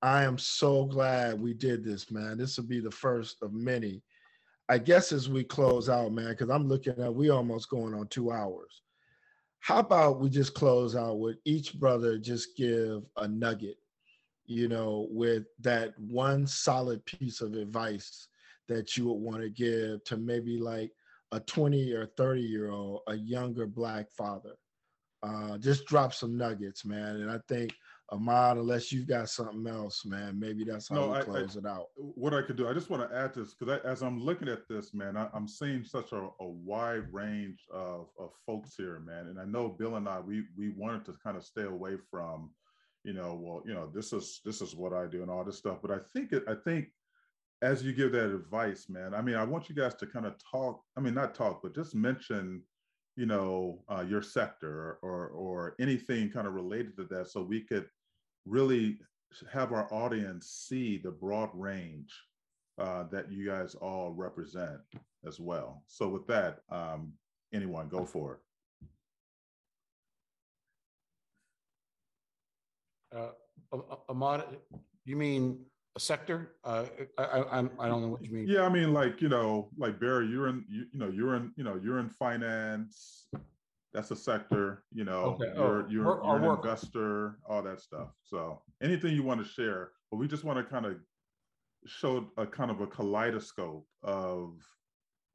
I am so glad we did this, man. This will be the first of many. I guess as we close out, man, because I'm looking at we almost going on two hours. How about we just close out with each brother just give a nugget, you know, with that one solid piece of advice that you would want to give to maybe like a 20 or 30 year old, a younger black father. Uh, just drop some nuggets, man. And I think Ahmad, unless you've got something else, man, maybe that's how No, we I- I- close it out. what I could do, I just want to add this because as I'm looking at this, man, I, am seeing such a, a wide range of, of folks here, man. And I know Bill and I, we we wanted to kind of stay away from, you know, well, you know, this is this is what I do and all this stuff. But I think it, I think as you give that advice, man, I mean, I want you guys to kind of talk. I mean, not talk, but just mention, you know, uh, your sector or or anything kind of related to that, so we could really have our audience see the broad range uh, that you guys all represent as well. So with that, um, anyone go for it. Uh, A- A- Ahmad, you mean sector? Uh, I, I, I'm, don't know what you mean. Yeah, I mean, like you know, like Barry, you're in, you, you know, you're in, you know, you're in finance. That's a sector. You know, Okay. you're Oh, you're, work- you're an work. investor, all that stuff. So anything you want to share, but we just want to kind of show a kind of a kaleidoscope of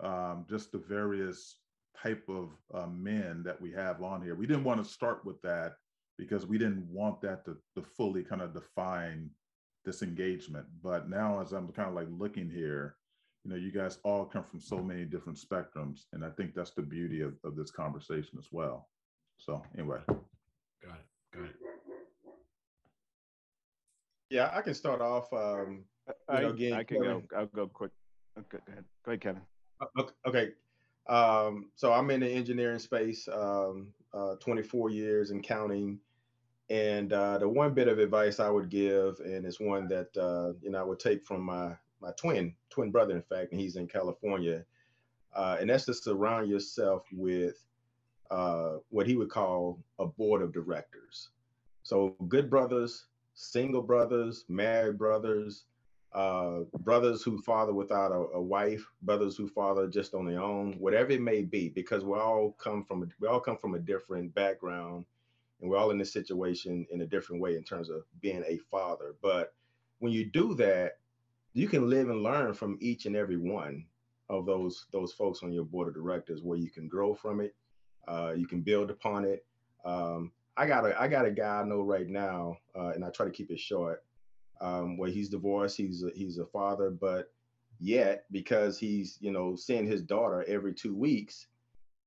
um, just the various type of uh, men that we have on here. We didn't want to start with that because we didn't want that to, to fully kind of define this engagement. But now, as I'm kind of like looking here, you know, you guys all come from so many different spectrums. And I think that's the beauty of, of this conversation as well. So anyway. Got it. Got it. Yeah, I can start off. Um, I, know, again, I can Kevin, go. I'll go quick. Okay, go ahead. Go ahead, Kevin. Okay. Um, so I'm in the engineering space, um, uh, 24 years and counting. And uh, the one bit of advice I would give, and it's one that uh, you know I would take from my my twin twin brother, in fact, and he's in California, uh, and that's to surround yourself with uh, what he would call a board of directors. So good brothers, single brothers, married brothers, uh, brothers who father without a, a, wife, brothers who father just on their own, whatever it may be, because we all come from we all come from a different background, and we're all in this situation in a different way in terms of being a father. But when you do that, you can live and learn from each and every one of those those folks on your board of directors, where you can grow from it, uh, you can build upon it. Um, I got a I got a guy I know right now, uh, and I try to keep it short. Um, where he's divorced, he's a, he's a father, but yet because he's you know seeing his daughter every two weeks,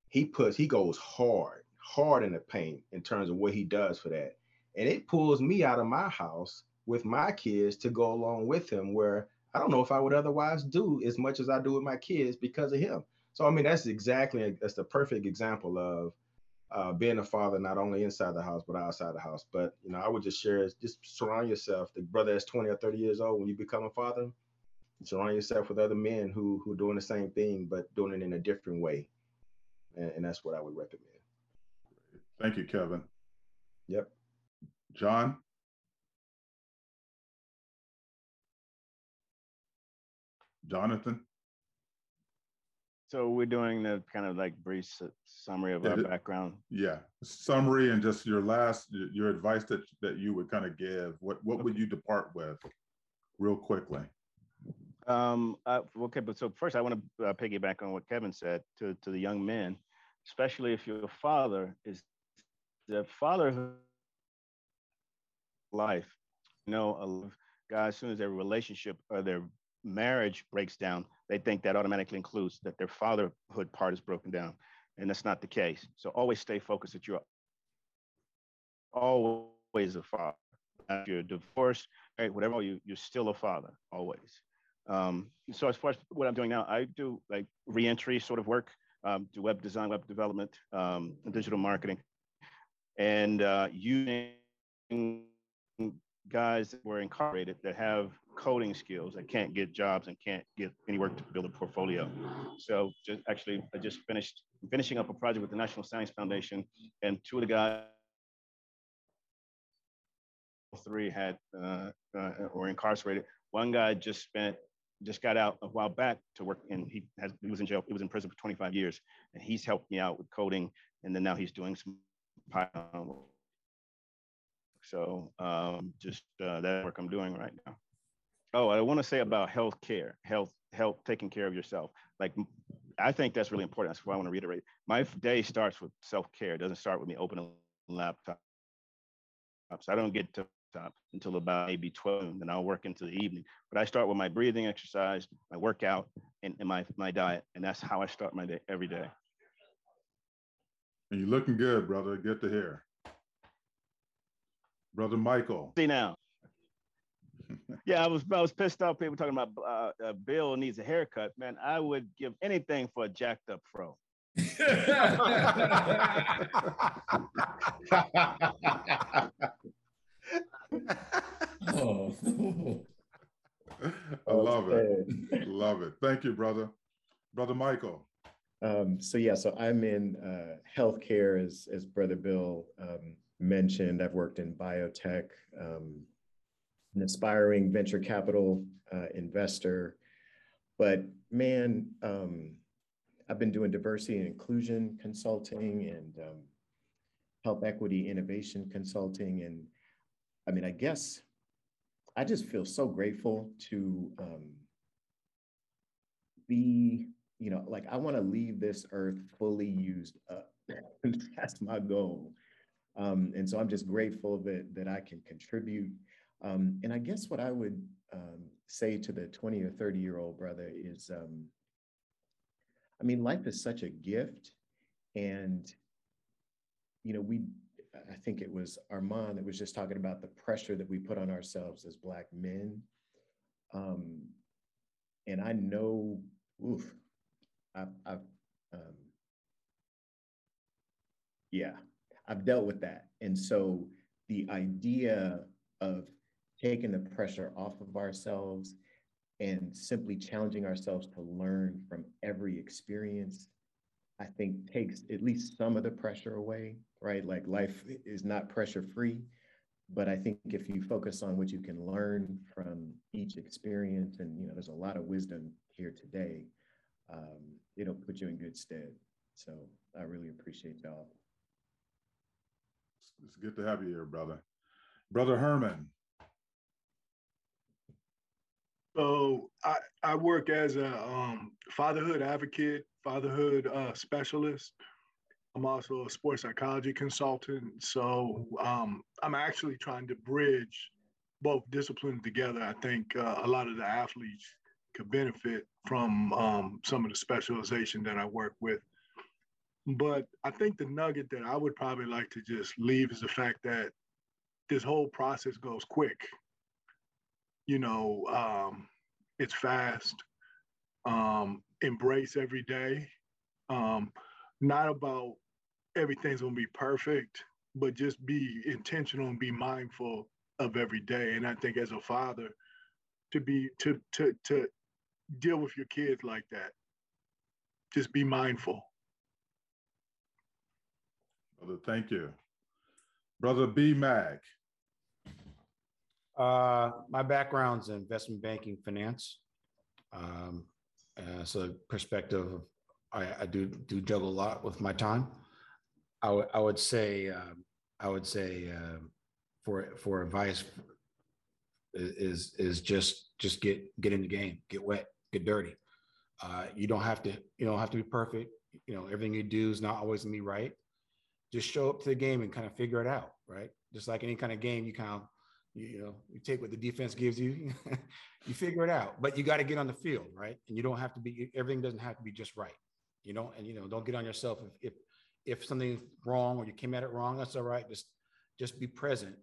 he puts he goes hard, hard in the paint in terms of what he does for that, and it pulls me out of my house with my kids to go along with him, where I don't know if I would otherwise do as much as I do with my kids because of him. So I mean that's exactly that's the perfect example of uh, being a father, not only inside the house, but outside the house. But, you know, I would just share, just surround yourself. The brother that's 20 or 30 years old, when you become a father, surround yourself with other men who, who are doing the same thing, but doing it in a different way. And, and that's what I would recommend. Thank you, Kevin. Yep. John? Jonathan? So we're doing the kind of like brief summary of our background. Yeah, summary and just your last your advice that that you would kind of give. What what would you depart with, real quickly? Um. Uh, okay, but so first I want to uh, piggyback on what Kevin said to to the young men, especially if you're father, is the fatherhood life. You know, guys, as soon as their relationship or their marriage breaks down, they think that automatically includes that their fatherhood part is broken down. And that's not the case. So always stay focused that you're always a father. If you're divorced, right, whatever, you, you're still a father, always. Um, so as far as what I'm doing now, I do like reentry sort of work, um, do web design, web development, um, digital marketing, and uh, using guys that were incarcerated that have coding skills that can't get jobs and can't get any work to build a portfolio. So just actually, I just finished finishing up a project with the National Science Foundation, and two of the guys, three had uh, uh, were incarcerated. One guy just spent just got out a while back to work, and he has he was in jail. He was in prison for 25 years, and he's helped me out with coding, and then now he's doing some Python so um, just uh, that work I'm doing right now. Oh, I want to say about health care, health, health, taking care of yourself. Like, I think that's really important. That's why I want to reiterate. My day starts with self care. It doesn't start with me opening a laptop. So I don't get to top until about maybe 12, then I'll work into the evening. But I start with my breathing exercise, my workout, and, and my, my diet. And that's how I start my day every day. And you're looking good, brother. Good to hear. Brother Michael. See now. yeah, I was I was pissed off. People talking about uh, uh, Bill needs a haircut. Man, I would give anything for a jacked up fro. oh. I love it. love it. Thank you, brother. Brother Michael. Um, so yeah, so I'm in uh, healthcare as as Brother Bill um, mentioned, I've worked in biotech, um, an aspiring venture capital uh, investor. But man, um, I've been doing diversity and inclusion consulting and um, health equity innovation consulting. And I mean, I guess I just feel so grateful to um, be, you know, like I want to leave this earth fully used up. That's my goal. Um, and so I'm just grateful that, that I can contribute. Um, and I guess what I would um, say to the 20 or 30 year old brother is, um, I mean, life is such a gift. And, you know, we, I think it was Armand that was just talking about the pressure that we put on ourselves as Black men. Um, and I know, oof, I've, um, yeah, I've dealt with that. And so the idea of taking the pressure off of ourselves and simply challenging ourselves to learn from every experience, I think takes at least some of the pressure away, right? Like life is not pressure free. But I think if you focus on what you can learn from each experience, and you know, there's a lot of wisdom here today, um, it'll put you in good stead. So I really appreciate y'all. It's good to have you here, brother. Brother Herman. So I, I work as a um, fatherhood advocate, fatherhood uh, specialist. I'm also a sports psychology consultant. So um, I'm actually trying to bridge both disciplines together. I think uh, a lot of the athletes could benefit from um, some of the specialization that I work with. But I think the nugget that I would probably like to just leave is the fact that this whole process goes quick. You know, um, it's fast. Um, embrace every day. Um, not about everything's gonna be perfect, but just be intentional and be mindful of every day. And I think as a father, to be to to to deal with your kids like that, just be mindful. Brother, thank you. Brother B Mag. Uh, my background's in investment banking, finance. Um, uh, so perspective, I, I, do do juggle a lot with my time. I, w- I would say um, I would say uh, for for advice is is just just get get in the game, get wet, get dirty. Uh, you don't have to you don't have to be perfect. You know everything you do is not always gonna be right. Just show up to the game and kind of figure it out, right? Just like any kind of game, you kind of you, know you take what the defense gives you, you figure it out. But you got to get on the field, right? And you don't have to be everything doesn't have to be just right, you know. And you know don't get on yourself if if if something's wrong or you came at it wrong, that's all right. Just just be present.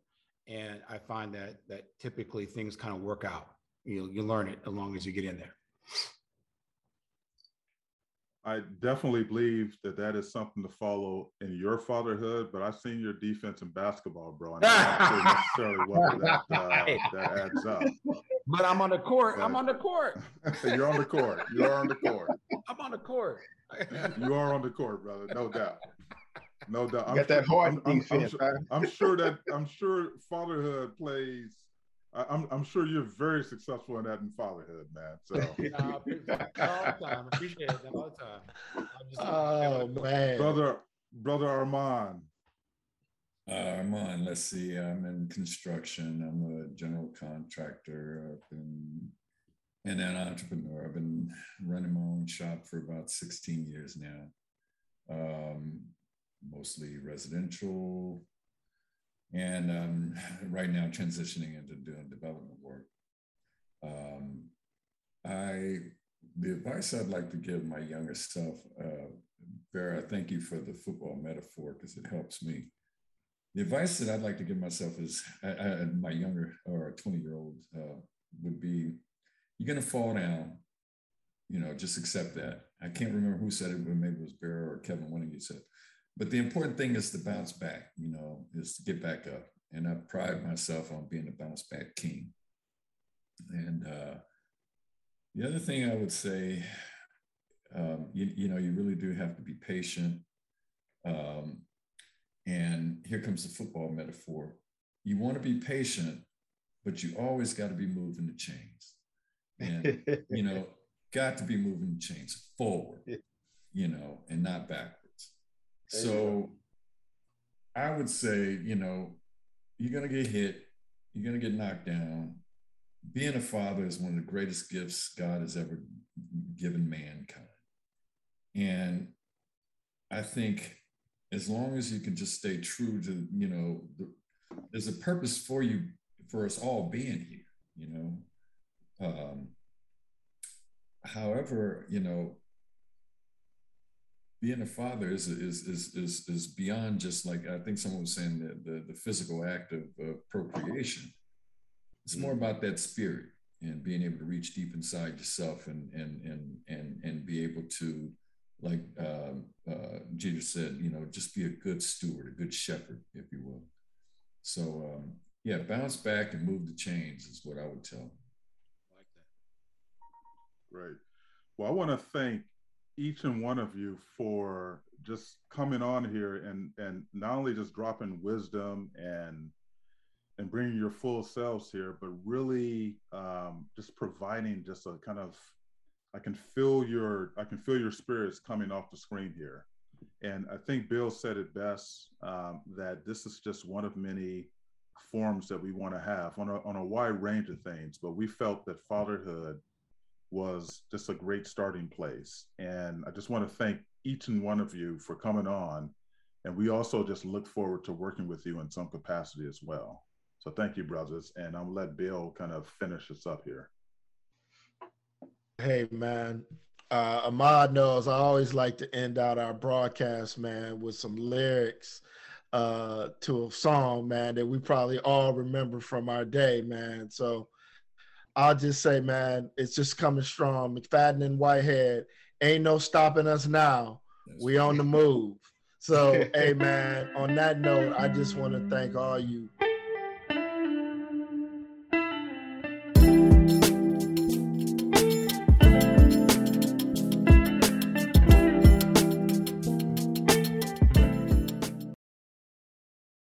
And I find that that typically things kind of work out. You know, you learn it as long as you get in there. I definitely believe that that is something to follow in your fatherhood, but I've seen your defense in basketball, bro. And I'm not necessarily whether that, uh, that adds up. But I'm on the court. But I'm on the court. you're on the court. You're on the court. I'm on the court. you are on the court, brother. No doubt. No doubt. I'm got sure, that hard I'm, defense. I'm, sure, I'm sure that I'm sure fatherhood plays I'm I'm sure you're very successful in that in fatherhood, man. So nah, all the time. Appreciate it all the time. oh man, brother, brother Armand. Uh, Armand, let's see. I'm in construction. I'm a general contractor. I've been and an entrepreneur. I've been running my own shop for about 16 years now. Um, mostly residential, and um, right now transitioning into doing development work. Um, I the advice I'd like to give my younger self, uh, Vera, thank you for the football metaphor because it helps me. The advice that I'd like to give myself is, uh, my younger or 20 year old uh, would be, you're going to fall down. You know, just accept that. I can't remember who said it, but maybe it was Vera or Kevin. Of you said, but the important thing is to bounce back, you know, is to get back up. And I pride myself on being a bounce back king. And uh, the other thing I would say, um, you, you, know, you really do have to be patient. Um, and here comes the football metaphor. You want to be patient, but you always got to be moving the chains. And, you know, got to be moving the chains forward, you know, and not back so I would say, you know, you're going to get hit, you're going to get knocked down. Being a father is one of the greatest gifts God has ever given mankind. And I think as long as you can just stay true to, you know, the, there's a purpose for you for us all being here, you know. Um, however, you know, being a father is is is is is beyond just like I think someone was saying the the, the physical act of uh, procreation. It's more about that spirit and being able to reach deep inside yourself and and and and and be able to like um, uh, Jesus said, you know, just be a good steward, a good shepherd, if you will. So um, yeah, bounce back and move the chains is what I would tell. Like that. Great. Well, I want to thank each and one of you for just coming on here and and not only just dropping wisdom and and bringing your full selves here, but really um, just providing just a kind of I can feel your I can feel your spirits coming off the screen here, and I think Bill said it best um, that this is just one of many forms that we want to have on a on a wide range of things. But we felt that fatherhood was just a great starting place, and I just want to thank each and one of you for coming on, and we also just look forward to working with you in some capacity as well. So thank you, brothers, and I'll let Bill kind of finish us up here. Hey man, uh, Ahmad knows I always like to end out our broadcast, man, with some lyrics uh, to a song, man, that we probably all remember from our day, man. So I'll just say, man, it's just coming strong. McFadden and Whitehead, ain't no stopping us now. we on the move. So, hey, man, on that note, I just want to thank all you